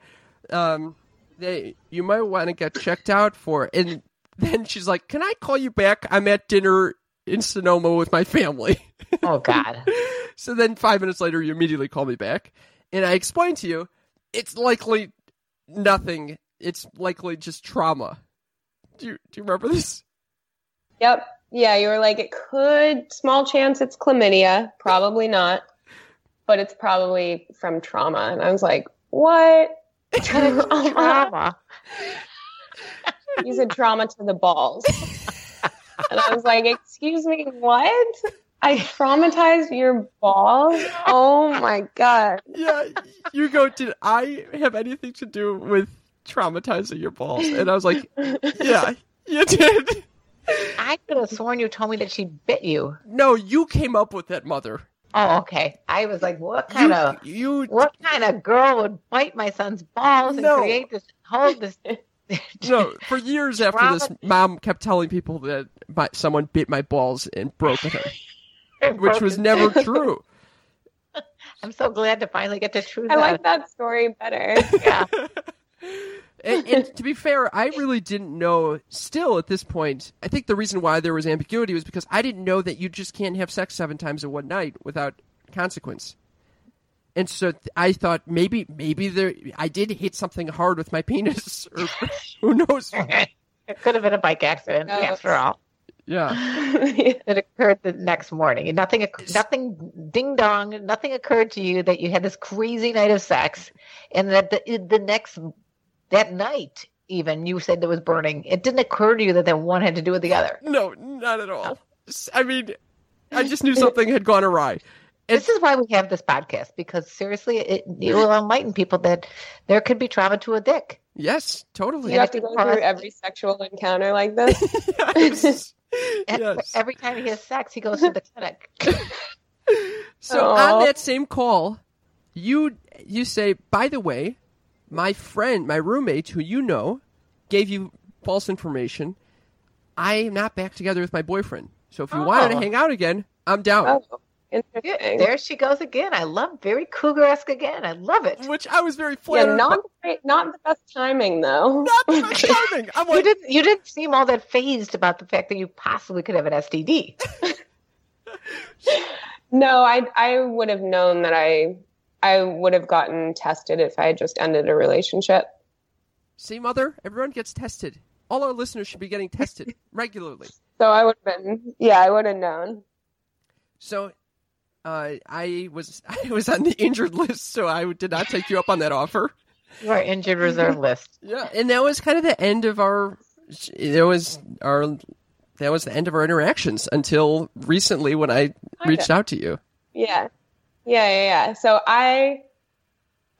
um, that you might want to get checked out for." And then she's like, "Can I call you back? I'm at dinner in Sonoma with my family." Oh God. so then five minutes later, you immediately call me back, and I explain to you, it's likely nothing. It's likely just trauma. Do you do you remember this? Yep. Yeah, you were like, it could, small chance it's chlamydia. Probably not. But it's probably from trauma. And I was like, what? Trauma. Uh-huh. you said trauma to the balls. and I was like, excuse me, what? I traumatized your balls? Oh my God. yeah, you go, did I have anything to do with traumatizing your balls? And I was like, yeah, you did. I could have sworn you told me that she bit you. No, you came up with that, mother. Oh, okay. I was like, what kind You, of you, what kind of girl would bite my son's balls and create this hold this? no, for years after this, mom kept telling people that my, someone bit my balls and broke them, which was never true. I'm so glad to finally get the truth I out. like that story better. Yeah. And, and to be fair, I really didn't know. Still, at this point, I think the reason why there was ambiguity was because I didn't know that you just can't have sex seven times in one night without consequence. And so th- I thought maybe maybe there I did hit something hard with my penis, or who knows? It could have been a bike accident No. after all. Yeah, It occurred the next morning. Nothing, nothing, ding dong, nothing occurred to you that you had this crazy night of sex, and that the the next that night even you said there was burning. It didn't occur to you that that one had to do with the other. no, not at all. i mean, I just knew something had gone awry. This is why we have this podcast because seriously, it, it will enlighten people that there could be trauma to a dick. Yes, totally. you have to go through every sexual encounter like this. yes. And Yes. every time he has sex, he goes to the clinic. So Aw. on that same call, you you say, by the way, my friend, my roommate, who you know, gave you false information. I am not back together with my boyfriend. So if you wanted to Oh. hang out again, I'm down. Oh, interesting. there she goes again. I love very cougar-esque again. I love it. Which I was very yeah, flattered. not by. the great- not the best timing though. not the best timing. I'm You didn't. You didn't seem all that fazed about the fact that you possibly could have an STD. No, I I would have known that I I would have gotten tested if I had just ended a relationship. see, mother, everyone gets tested. All our listeners should be getting tested regularly. So I would have been yeah, I would have known. So, uh, I was I was on the injured list, so I did not take you up on that offer. You are injured reserve list. Yeah, and that was kind of the end of our. There was our. That was the end of our interactions until recently when I reached out to you. Yeah. Yeah, yeah, yeah. So I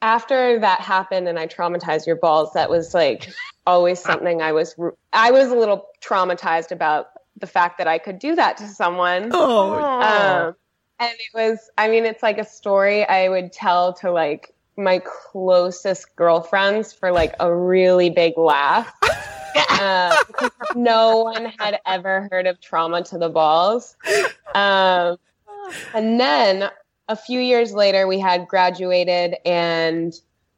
after that happened and I traumatized your balls, that was like always something I was I was a little traumatized about the fact that I could do that to someone. Oh, Um, and it was, I mean, it's like a story I would tell to like my closest girlfriends for like a really big laugh. Uh, no one had ever heard of trauma to the balls. Um, and then a few years later, we had graduated and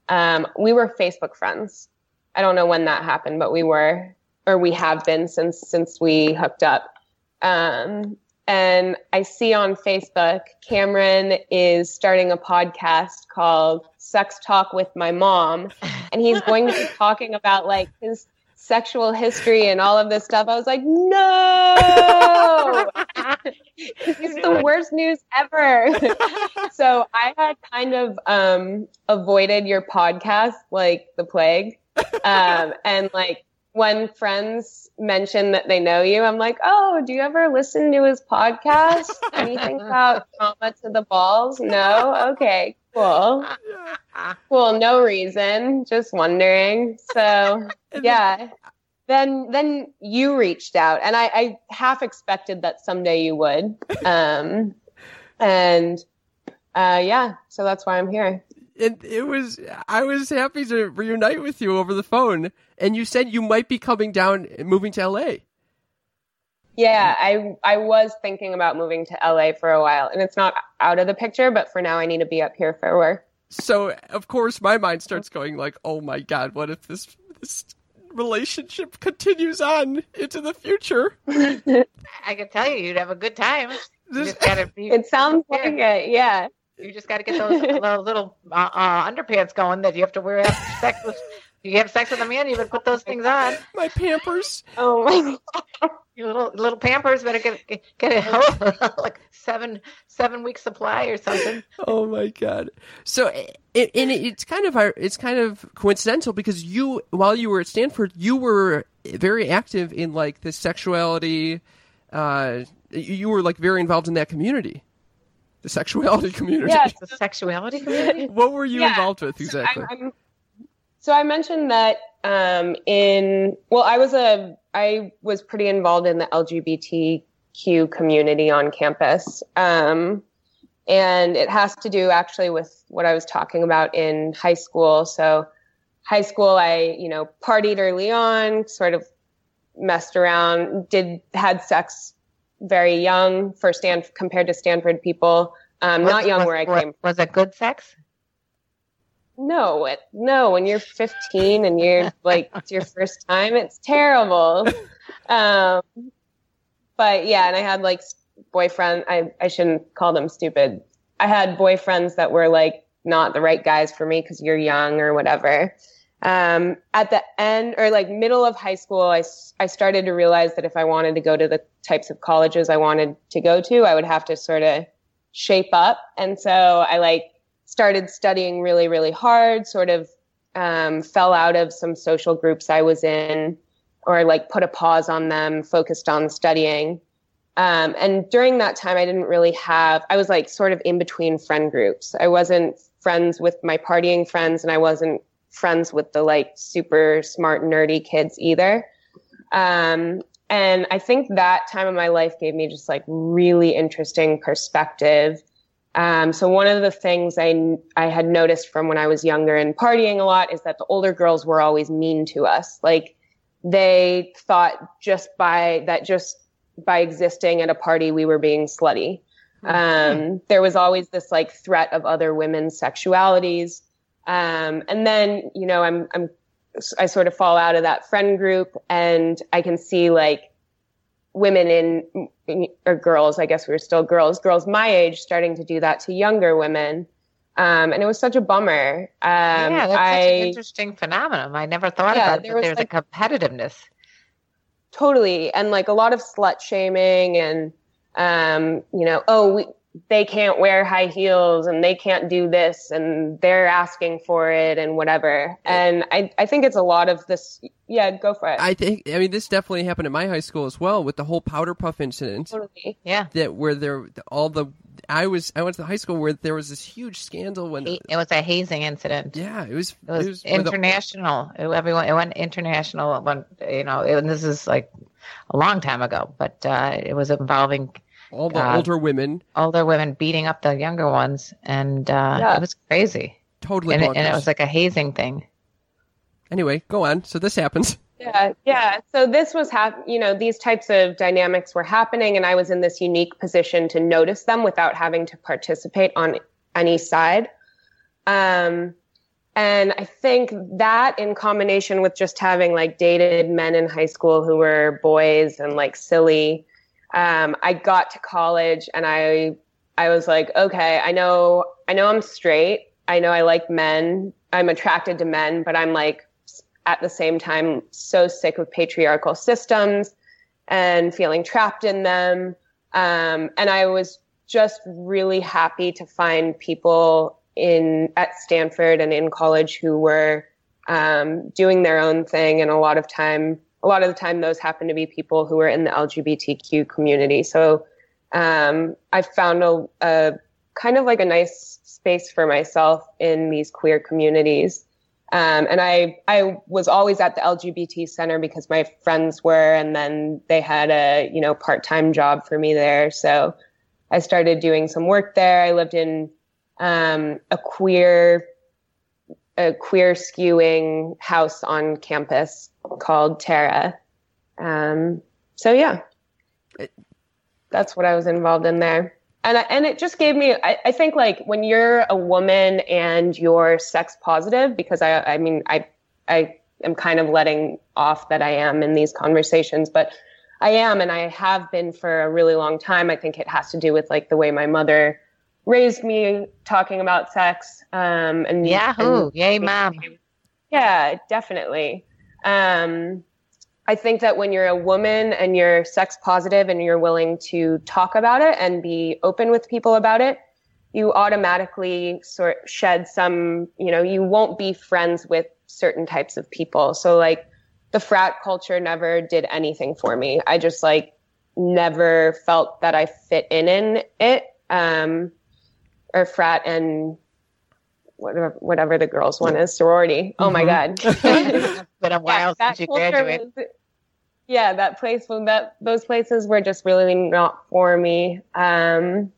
um, we were Facebook friends. I don't know when that happened, but we were, or we have been since since we hooked up. Um, and I see on Facebook Cameron is starting a podcast called Sex Talk with My Mom, and he's going to be talking about like his sexual history and all of this stuff. I was like, no, it's the worst news ever. so I had kind of um, avoided your podcast like the plague, um, and like when friends mention that they know you, I'm like, oh, do you ever listen to his podcast? Anything about trauma to the balls? No? Okay, cool. Cool, no reason, just wondering. So, yeah. Then then you reached out and I, I half expected that someday you would. Um and uh yeah, so that's why I'm here. and it was. I was happy to reunite with you over the phone, and you said you might be coming down, and moving to LA. Yeah, I I was thinking about moving to LA for a while, and it's not out of the picture, but for now I need to be up here for work. So of course my mind starts going like, "Oh my god, what if this this relationship continues on into the future?" I can tell you, you'd have a good time. This- gotta be. It sounds like it, yeah. You just got to get those, those little uh, uh, underpants going that you have to wear after sex. With, you have sex with a man, you better put those things on. my Pampers. Oh my Your little little Pampers better get get, get a like seven seven week supply or something. Oh my god! So, it, and it, it's kind of it's kind of coincidental because you, while you were at Stanford, you were very active in like the sexuality. Uh, you you were like very involved in that community, the sexuality community. Yeah. The sexuality community. What were you Yeah. involved with So exactly? I, am so I mentioned that um, in well, I was a I was pretty involved in the LGBTQ community on campus, um, and it has to do actually with what I was talking about in high school. So, high school, I you know partied early on, sort of messed around, did had sex very young for Stan compared to Stanford people. Um, not young was- where I was- came Was it good sex? No, it, no. When you're 15 and you're like it's your first time, it's terrible. Um, but yeah, and I had like boyfriend. I I shouldn't call them stupid. I had boyfriends that were like not the right guys for me because you're young or whatever. Um, at the end or like middle of high school, I, I started to realize that if I wanted to go to the types of colleges I wanted to go to, I would have to sort of shape up. And so I like started studying really, really hard, sort of um, fell out of some social groups I was in or like put a pause on them, focused on studying. Um, and during that time, I didn't really have, I was like sort of in between friend groups. I wasn't friends with my partying friends and I wasn't friends with the like super smart, nerdy kids either. Um, and I think that time of my life gave me just like really interesting perspective. Um, so one of the things I, I had noticed from when I was younger and partying a lot is that the older girls were always mean to us. Like they thought just by that, just by existing at a party, we were being slutty. Hmm. Um, there was always this like threat of other women's sexualities. Um, and then, you know, I'm, I'm, I sort of fall out of that friend group and I can see like women in, in or girls, I guess we were still girls, girls my age starting to do that to younger women. Um, and it was such a bummer. Um, yeah, that's I, such an interesting phenomenon. I never thought yeah, about there that there's like, a competitiveness. Totally. And like a lot of slut shaming and, um, you know, oh, we, they can't wear high heels and they can't do this and they're asking for it and whatever. And I, I think it's a lot of this. Yeah, go for it. I think, I mean, this definitely happened in my high school as well with the whole powder puff incident. Totally. Yeah. That where there, all the, I was, I went to the high school where there was this huge scandal when it was a hazing incident. Yeah, it was, it was, it was international. The, it, everyone, it went international. When, you know, it, and this is like a long time ago, but uh, it was involving all the older women, older women beating up the younger ones, and uh, yeah. it was crazy. Totally, and it, and it, was like a hazing thing. Anyway, go on. So this happens. Yeah, yeah. So this was hap- you know, these types of dynamics were happening, and I was in this unique position to notice them without having to participate on any side. Um, and I think that in combination with just having like dated men in high school who were boys and like silly, um, I got to college and I I was like, okay, I know I know I'm straight. I know I like men. I'm attracted to men, but I'm like at the same time so sick of patriarchal systems and feeling trapped in them. Um, and I was just really happy to find people in at Stanford and in college who were um, doing their own thing and a lot of time a lot of the time those happen to be people who are in the LGBTQ community. So um, I found a, a, kind of like a nice space for myself in these queer communities. Um, and I, I was always at the LGBT center because my friends were, and then they had a, you know, part-time job for me there. So I started doing some work there. I lived in, um, a queer a queer skewing house on campus called Terra. Um, so yeah, that's what I was involved in there. And, I, and it just gave me, I, I, think like when you're a woman and you're sex positive, because I, I mean, I, I am kind of letting off that I am in these conversations, but I am, and I have been for a really long time. I think it has to do with like the way my mother raised me talking about sex. Um, and Yahoo, and, yay, mom. Yeah, definitely. Um, I think that when you're a woman and you're sex positive and you're willing to talk about it and be open with people about it, you automatically sort shed some, you know, you won't be friends with certain types of people. So like the frat culture never did anything for me. I just like never felt that I fit in in it. Um, or frat and whatever whatever the girls one is sorority. Oh my mm-hmm. god, it's been a while yeah, since you graduated. Was, yeah, that place that those places were just really not for me. Um,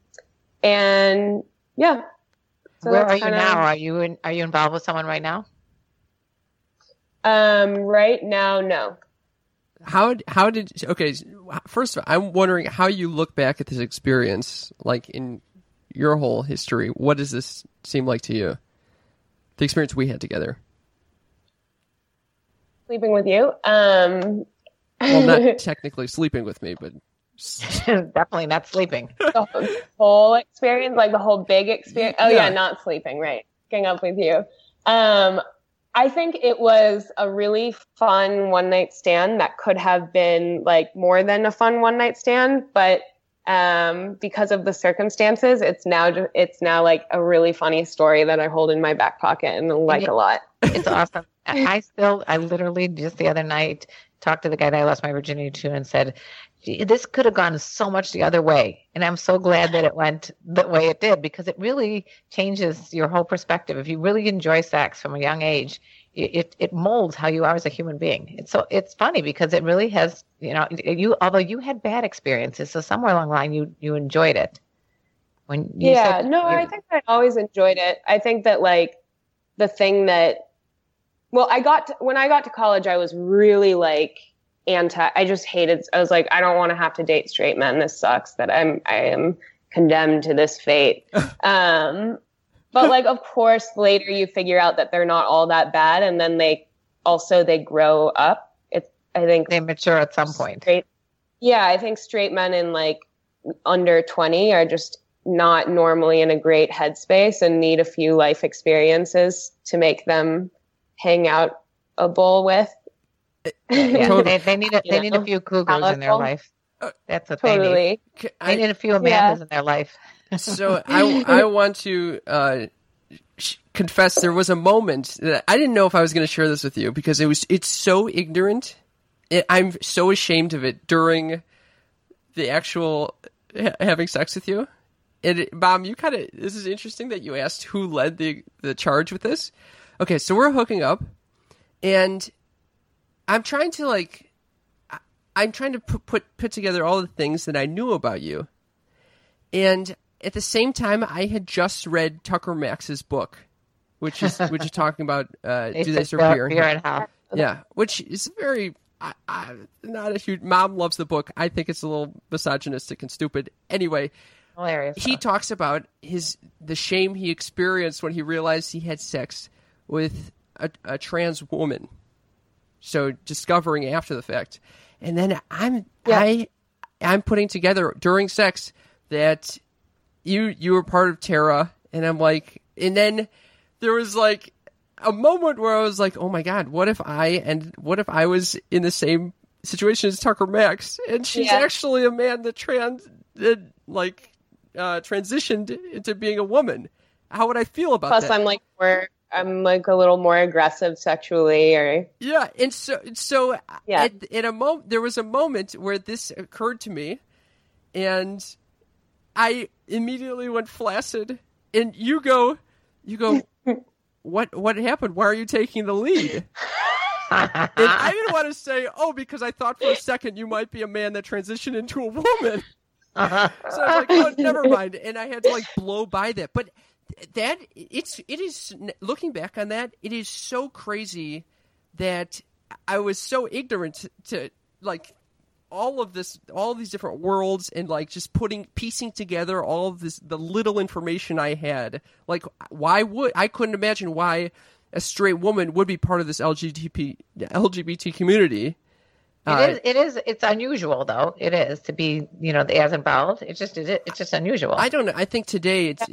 and yeah. So Where are you now? Are you in, are you involved with someone right now? Um, right now, no. How how did okay? First, all, I'm wondering how you look back at this experience, like in your whole history. What does this seem like to you? the experience we had together. Sleeping with you. Um, Well, not technically sleeping with me, but Definitely not sleeping. the whole experience, like the whole big experience. Oh yeah, Yeah. not sleeping, right? getting up with you. Um, I think it was a really fun one night stand that could have been like more than a fun one night stand, but um, because of the circumstances, it's now ju- it's now like a really funny story that I hold in my back pocket and like a lot. It's awesome. I I still, I literally just the other night talked to the guy that I lost my virginity to and said, this could have gone so much the other way. And I'm so glad that it went the way it did because it really changes your whole perspective. If you really enjoy sex from a young age, it, it, it molds how you are as a human being. It's so, it's funny because it really has, you know, you, although you had bad experiences, so somewhere along the line you, you enjoyed it. When you yeah, said no, you- I think I always enjoyed it. I think that like the thing that, well, I got to, when I got to college, I was really like anti. I just hated. I was like, I don't want to have to date straight men. This sucks. That I'm I am condemned to this fate. um, but like, of course, later you figure out that they're not all that bad, and then they also they grow up. It's I think they mature at some point. straight yeah i think straight men in like under 20 are just not normally in a great headspace and need a few life experiences to make them hang out a bowl with uh, Yeah, Totally. they, they need a, You they need a know, few cougars in their life. That's what they need. totally They I, need a few Amandas Yeah. in their life. So I I want to uh, sh- confess there was a moment that I didn't know if I was going to share this with you because it was it's so ignorant. It, I'm so ashamed of it during the actual ha- having sex with you. And it, Mom, you kind of this is interesting that you asked who led the the charge with this. Okay, so we're hooking up, and I'm trying to like I- I'm trying to put put put together all the things that I knew about you. And at the same time, I had just read Tucker Max's book, which is which is talking about uh, do they serve beer? hell? in? Yeah, which is very I, I, not a huge. Mom loves the book. I think it's a little misogynistic and stupid. Anyway, Hilarious. he talks about his the shame he experienced when he realized he had sex with a, a trans woman. So discovering after the fact, and then I'm I I'm putting together during sex that you you were part of Terra, and I'm like, and then there was like a moment where I was like, oh my god, what if I and what if I was in the same situation as Tucker Max, and she's Yeah. actually a man that trans that like uh, transitioned into being a woman. How would I feel about plus that? i'm like more i'm like a little more aggressive sexually or Yeah, and so so Yeah. at, at a moment there was a moment where this occurred to me, and I immediately went flaccid. And you go, you go, what what happened? Why are you taking the lead? And I didn't want to say, oh, because I thought for a second you might be a man that transitioned into a woman. So I was like, oh, never mind. And I had to like blow by that. But that it's it is looking back on that, it is so crazy that I was so ignorant to like all of this all these different worlds and like just putting piecing together all of this the little information I had. Like why would I couldn't imagine why a straight woman would be part of this LGBT LGBT community. Uh, It is. It is. It's unusual, though. It is to be, you know, as involved. It's just. It's just unusual. I don't know. I think today it's.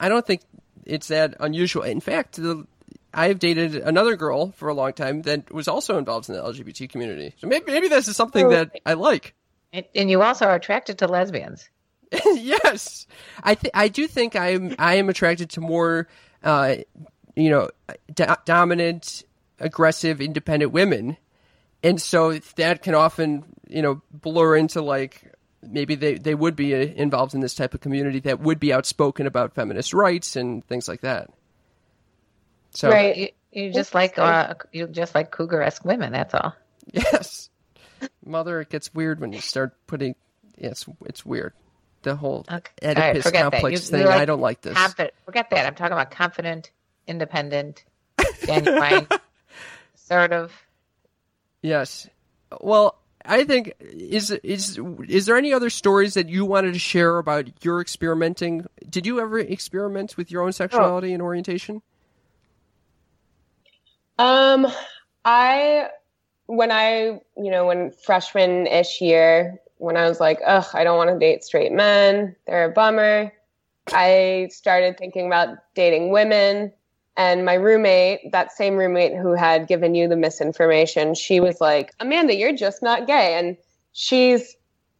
I don't think it's that unusual. In fact, the, I've dated another girl for a long time that was also involved in the LGBT community. So maybe, maybe this is something that I like. And- and you also are attracted to lesbians. yes, I th- I do think I'm I am attracted to more, uh, you know, do- dominant, aggressive, independent women, and so that can often you know blur into like maybe they they would be involved in this type of community that would be outspoken about feminist rights and things like that. So right You, you just like uh, you just like cougar-esque women. That's all. yes, mother, it gets weird when you start putting. Yeah, it's it's weird. The whole Okay. Oedipus All right, forget that. complex You- thing. you like I don't like this. Confident. Forget that. I'm talking about confident, independent, genuine, of. Yes. Well, I think is is is there any other stories that you wanted to share about your experimenting? Did you ever experiment with your own sexuality and orientation? Um, I when I you know when freshman ish year when I was like, ugh, I don't want to date straight men. They're a bummer. I started thinking about dating women. And my roommate, that same roommate who had given you the misinformation, she was like, Amanda, you're just not gay. And she's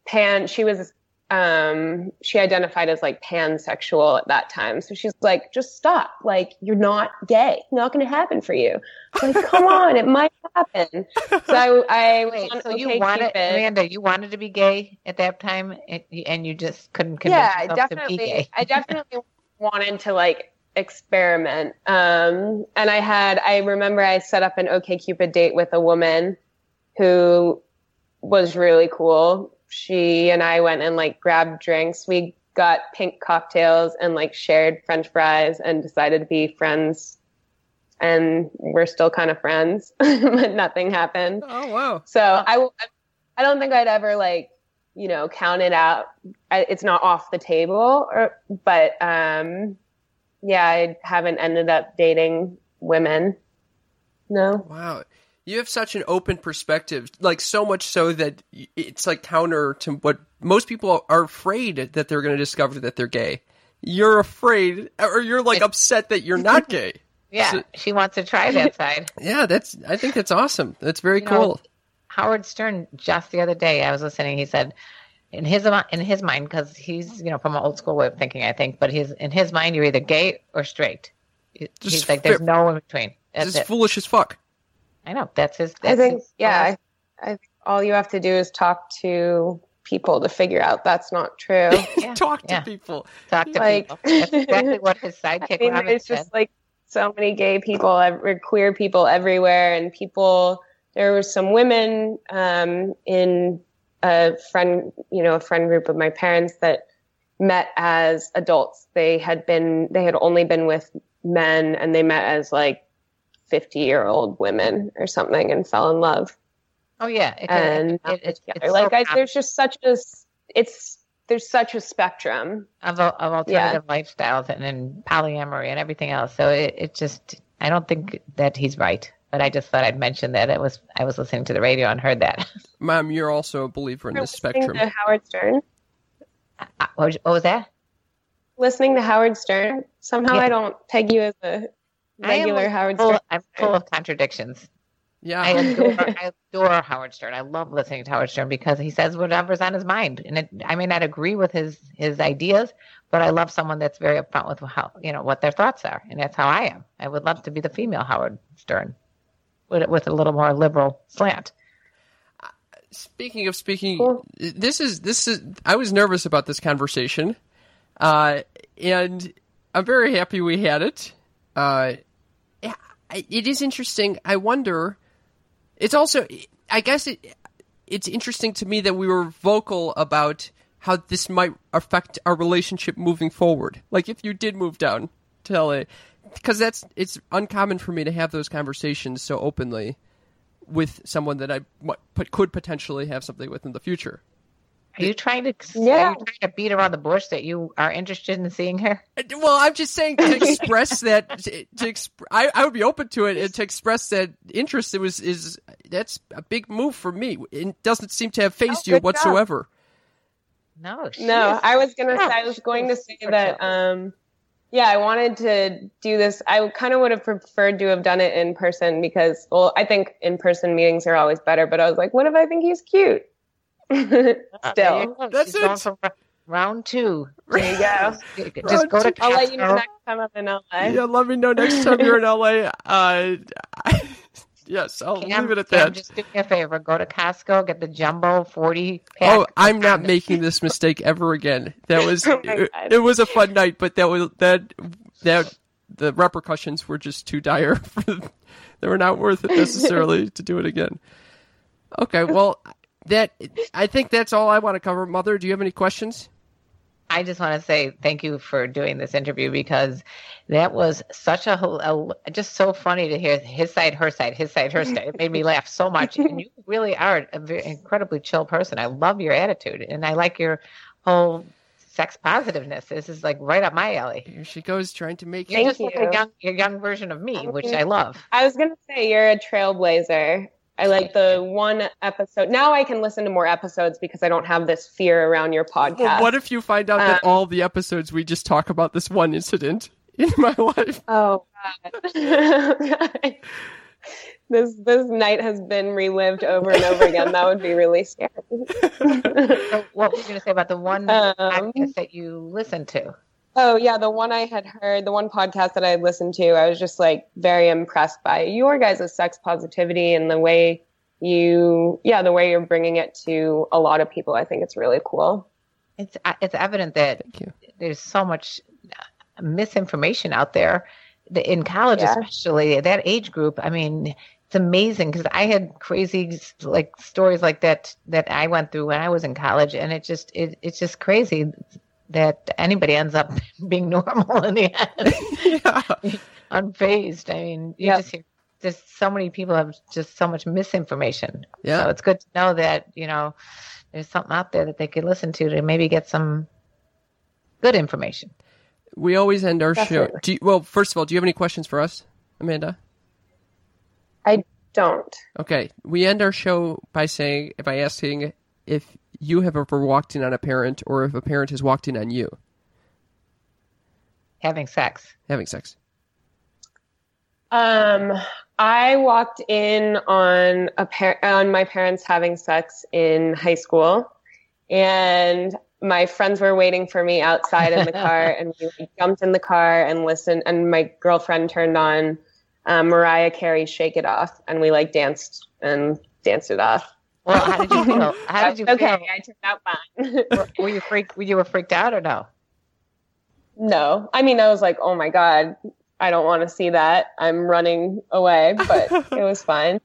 pan, she was um, she identified as like pansexual at that time. So she's like, just stop. Like, you're not gay. not going to happen for you. I'm Like, come on, it might happen. So I, I Wait, so you wanted, Cupid. Amanda, you wanted to be gay at that time and you just couldn't convince yeah, yourself definitely, to be gay. I definitely wanted to like experiment. Um, and I had, I remember I set up an OK Cupid date with a woman who was really cool she and I went and like grabbed drinks. We got pink cocktails and like shared french fries and decided to be friends. And we're still kind of friends, but nothing happened. Oh, wow. So I, I don't think I'd ever like, you know, count it out. I, it's not off the table, or, but um, yeah, I haven't ended up dating women. No. Wow you have such an open perspective, like so much so that it's like counter to what most people are afraid that they're going to discover that they're gay. You're afraid, or you're like upset that you're not gay. yeah, so, she wants to try that side. Yeah, that's. I think that's awesome. That's very you cool. Know, Howard Stern just the other day, I was listening. He said, in his in his mind, because he's you know from an old school way of thinking, I think, but he's in his mind, you're either gay or straight. Just he's like, there's no in between. That's just foolish as fuck. I know that's his. That's I think his, yeah. I, I all you have to do is talk to people to figure out that's not true. yeah, talk to yeah. people. Talk to like, people. That's exactly what his sidekick. I mean, it's just like so many gay people, or queer people everywhere, and people. There were some women um, in a friend, you know, a friend group of my parents that met as adults. They had been, they had only been with men, and they met as like 50 year old women or something and fell in love. Oh yeah. It, and it, it, it's like so I, there's just such a, it's, there's such a spectrum of, of alternative yeah. lifestyles and, and polyamory and everything else. So it, it just, I don't think that he's right, but I just thought I'd mention that it was, I was listening to the radio and heard that. Mom, you're also a believer in this spectrum. To Howard Stern. Uh, what, was, what was that? Listening to Howard Stern. Somehow yeah. I don't peg you as a regular Howard full, Stern. I'm full of contradictions. Yeah, I adore, I adore Howard Stern. I love listening to Howard Stern because he says whatever's on his mind, and it, I may not agree with his his ideas, but I love someone that's very upfront with how you know what their thoughts are, and that's how I am. I would love to be the female Howard Stern, with with a little more liberal slant. Speaking of speaking, cool. this is this is. I was nervous about this conversation, uh, and I'm very happy we had it. Uh, it is interesting. I wonder. It's also, I guess it, it's interesting to me that we were vocal about how this might affect our relationship moving forward. Like if you did move down to LA, because that's it's uncommon for me to have those conversations so openly with someone that I could potentially have something with in the future. Are you trying to yeah. trying to beat around the bush that you are interested in seeing her? Well, I'm just saying to express that to, to exp- I, I would be open to it and to express that interest. It was is that's a big move for me. It doesn't seem to have fazed oh, you whatsoever. Job. No, no. I was gonna say I was going to say that. Um, yeah, I wanted to do this. I kind of would have preferred to have done it in person because, well, I think in person meetings are always better. But I was like, what if I think he's cute? Still, that's it. round two. There you go. Just go to. I'll let you know next time I'm in LA. Yeah, let me know next time you're in LA. Uh, yes, I'll Cam, leave it at that. Just do me a favor. Go to Costco, get the jumbo forty. Pack oh, I'm not making this mistake ever again. That was oh it, it, was a fun night, but that was that that the repercussions were just too dire. they were not worth it necessarily to do it again. Okay, well, that I think that's all I want to cover. Mother, do you have any questions? I just want to say thank you for doing this interview because that was such a, a, just so funny to hear his side, her side, his side, her side. It made me laugh so much. And you really are an incredibly chill person. I love your attitude, and I like your whole sex positiveness. This is like right up my alley. Here she goes trying to make You're Thank just like you. a young, a young version of me, which I love. I was gonna say you're a trailblazer. I like the one episode. Now I can listen to more episodes because I don't have this fear around your podcast. Well, what if you find out that Um, all the episodes we just talk about this one incident in my life? Oh God. this this night has been relived over and over again. That would be really scary. So what were you going to say about the one Um, podcast that you listened to? Oh yeah, the one I had heard, the one podcast that I had listened to, I was just like very impressed by your guys' sex positivity and the way you, yeah, the way you're bringing it to a lot of people. I think it's really cool. It's uh, it's evident that there's so much uh, misinformation out there in college, Yeah. especially that age group. I mean, it's amazing because I had crazy like stories like that that I went through when I was in college, and it just it, it's just crazy that anybody ends up being normal in the end, Yeah. unfazed. I mean, you Yep. just hear just so many people have just so much misinformation. Yeah. So it's good to know that you know there's something out there that they could listen to to maybe get some good information. We always end our show. Definitely. Do you, well, first of all, do you have any questions for us, Amanda? I don't. Okay, we end our show by saying by asking if you have ever walked in on a parent or if a parent has walked in on you Having sex. having sex. Um, I walked in on a par- on my parents having sex in high school, and my friends were waiting for me outside in the car, and we jumped in the car and listened. And my girlfriend turned on um, Mariah Carey "Shake It Off," and we like danced and danced it off. Well, how did you feel? How did you okay, feel? I turned out fine. Were, were you freaked? Were you were freaked out or no? no, I mean I was like, oh my god, I don't want to see that. I'm running away, but it was fine.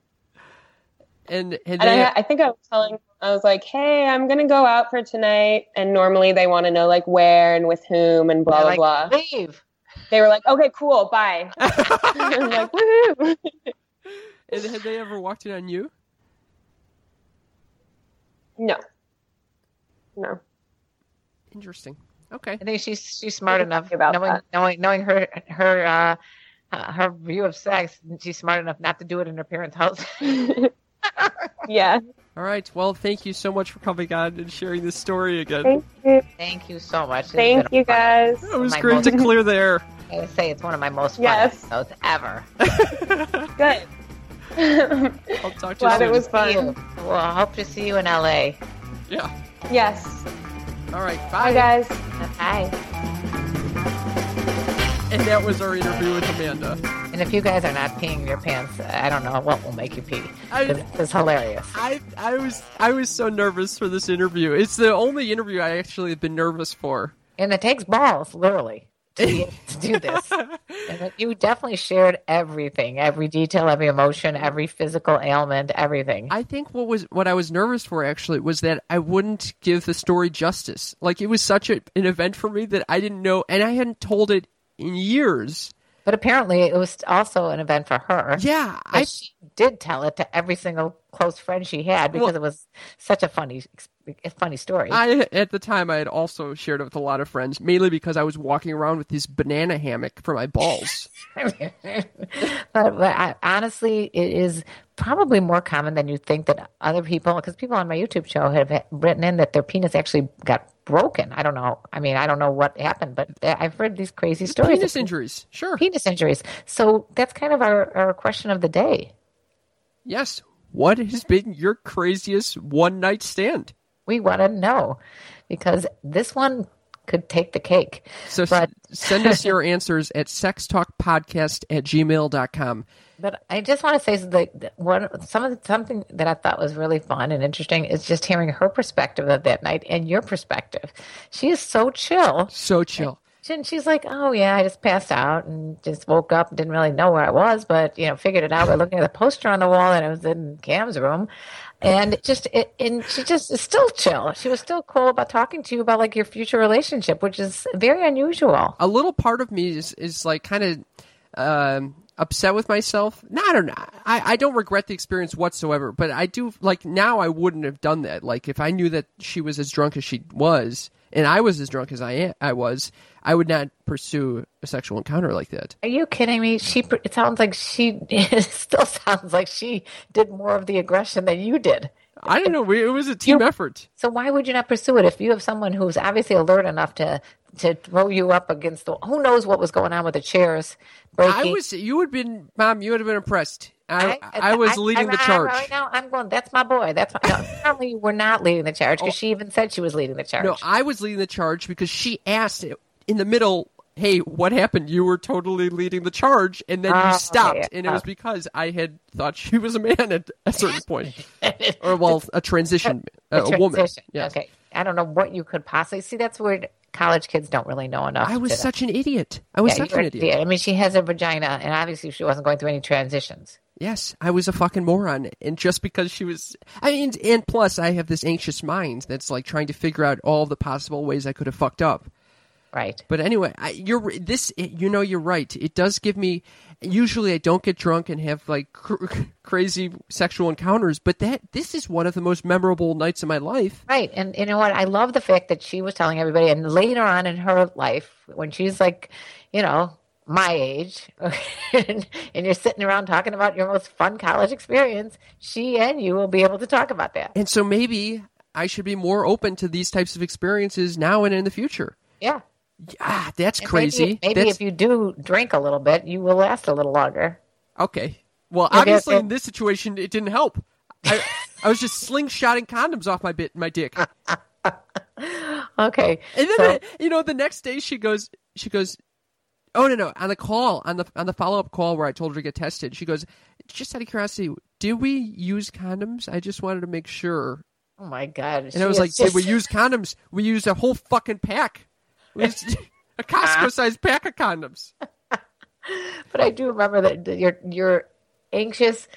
And had And they, I, I think I was telling, I was like, hey, I'm going to go out for tonight. And normally they want to know like where and with whom and blah, They're blah, like, blah. Leave. They were like, okay, cool, bye. I'm like, woohoo. and had they ever walked in on you? No. No. Interesting. Okay. I think she's she's smart What do you enough, about knowing that? knowing knowing her her uh, uh, her view of sex. She's smart enough not to do it in her parents' house. yeah. All right. Well, thank you so much for coming on and sharing this story again. Thank you. Thank you so much. This Thank been you fun. guys. It was My great to clear the air. I gotta say it's one of my most fun Yes. episodes ever. Good. I'll talk to you Glad soon. it was See you. fun. Well, I hope to see you in LA. Yeah. Yes. All right. Bye, Bye. guys. Bye. And that was our interview with Amanda. And if you guys are not peeing your pants, I don't know what will make you pee. I- 'Cause It's hilarious. I I was I was so nervous for this interview. It's the only interview I actually have been nervous for. And it takes balls, literally, to, to do this. And you definitely shared everything, every detail, every emotion, every physical ailment, everything. I think what was what I was nervous for actually was that I wouldn't give the story justice. Like it was such a, an event for me that I didn't know, and I hadn't told it in years. But apparently, it was also an event for her. Yeah, I she did tell it to every single close friend she had because Well- it was such a funny, a funny story. I at the time I had also shared it with a lot of friends, mainly because I was walking around with this banana hammock for my balls. but, but I, honestly, it is probably more common than you think that other people, because people on my YouTube show have written in that their penis actually got broken. I don't know. I mean, I don't know what happened, but I've heard these crazy stories. Penis injuries, sure. Penis injuries. So that's kind of our, our question of the day. Yes. What has been your craziest one night stand? We want to know because this one could take the cake. So But- send us your answers at sextalkpodcast at gmail.com. But I just want to say that one some of the, something that I thought was really fun and interesting is just hearing her perspective of that night and your perspective. She is so chill. So chill. And she's like, "Oh yeah, I just passed out and just woke up, didn't really know where I was, but you know, figured it out by looking at the poster on the wall, and it was in Cam's room, and just, it, and she just is still chill. She was still cool about talking to you about like your future relationship, which is very unusual. a little part of me is is like kind of um, upset with myself. No, I don't. I, I don't regret the experience whatsoever, but I do like now I wouldn't have done that. Like if I knew that she was as drunk as she was and I was as drunk as I am, I was, I would not pursue a sexual encounter like that. Are you kidding me? She. It sounds like she. Still sounds like she did more of the aggression than you did. I don't know. We, it was a team You- effort. So why would you not pursue it if you have someone who's obviously alert enough to to throw you up against the? Who knows what was going on with the chairs breaking? I was. You would have been, mom. You would have been impressed. I, I, was leading the I- charge. Right now, I'm going. That's my boy. That's my. No, apparently, you were not leading the charge because oh. she even said she was leading the charge. No, I was leading the charge because she asked it in the middle, "Hey, what happened? You were totally leading the charge, and then Oh, you ah, okay, stopped, and it was oh. because I had thought she was a man at a certain point, or well, a transition, a, a woman. Transition. Yes. Okay. I don't know what you could possibly see. That's where college kids don't really know enough. I was such an idiot. I was Yeah, such an idiot. idiot. I mean, she has a vagina, and obviously she wasn't going through any transitions. Yes, I was a fucking moron, and just because she was, I mean, and plus I have this anxious mind that's like trying to figure out all the possible ways I could have fucked up. Right. But anyway, I, you're this. You know, you're right. It does give me. Usually, I don't get drunk and have like cr- crazy sexual encounters, but that this is one of the most memorable nights of my life. Right. And you know what? I love the fact that she was telling everybody, and later on in her life, when she's like, you know, my age, and you're sitting around talking about your most fun college experience, she and you will be able to talk about that. And so maybe I should be more open to these types of experiences now and in the future. Yeah. Ah, that's And crazy. Maybe, maybe That's- if you do drink a little bit, you will last a little longer. Okay. Well, Yeah, obviously, yeah, in this situation, it didn't help. I, I was just slingshotting condoms off my bit, my dick. Okay. And then, So- you know, the next day she goes, she goes, oh no no, on the call, on the on the follow up call where I told her to get tested, she goes, just out of curiosity, did we use condoms? I just wanted to make sure. oh my God. And I was like, did we use condoms? We used a whole fucking pack. A Costco sized pack of condoms. But I do remember that that your your anxious,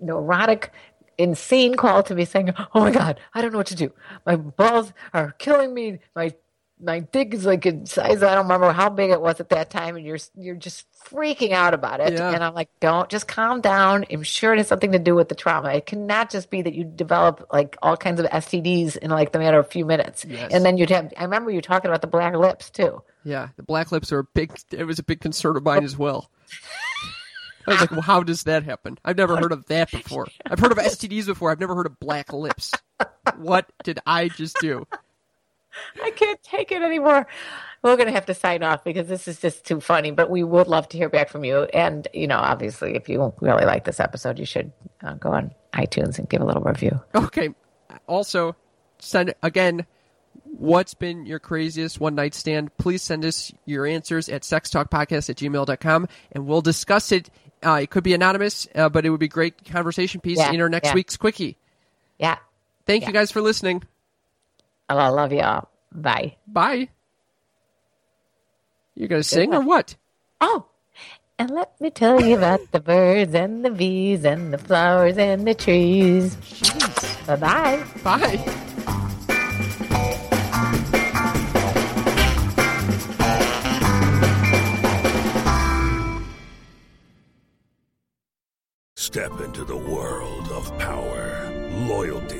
neurotic, insane call to me saying, "Oh my God, I don't know what to do. My balls are killing me. My my dick is like a size. I don't remember how big it was at that time, and you're you're just freaking out about it. Yeah. And I'm like, don't just calm down. I'm sure it has something to do with the trauma. It cannot just be that you develop like all kinds of STDs in like the matter of a few minutes, Yes. and then you'd have. I remember you talking about the black lips too. Yeah, the black lips are a big. It was a big concern of mine as well. I was like, well, how does that happen? I've never heard of that before. I've heard of STDs before. I've never heard of black lips. What did I just do? I can't take it anymore. We're going to have to sign off because this is just too funny, but we would love to hear back from you. And, you know, obviously, if you really like this episode, you should uh, go on iTunes and give a little review. Okay. Also, send again. What's been your craziest one night stand? Please send us your answers at sextalkpodcast at gmail.com and we'll discuss it. Uh, it could be anonymous, uh, but it would be great conversation piece Yeah, in our next yeah. week's quickie. Yeah. Thank you guys for listening. I love you all. Bye. Bye. You're gonna sing or what? Oh, and let me tell you about the birds and the bees and the flowers and the trees. Bye bye. Bye. Step into the world of power, loyalty,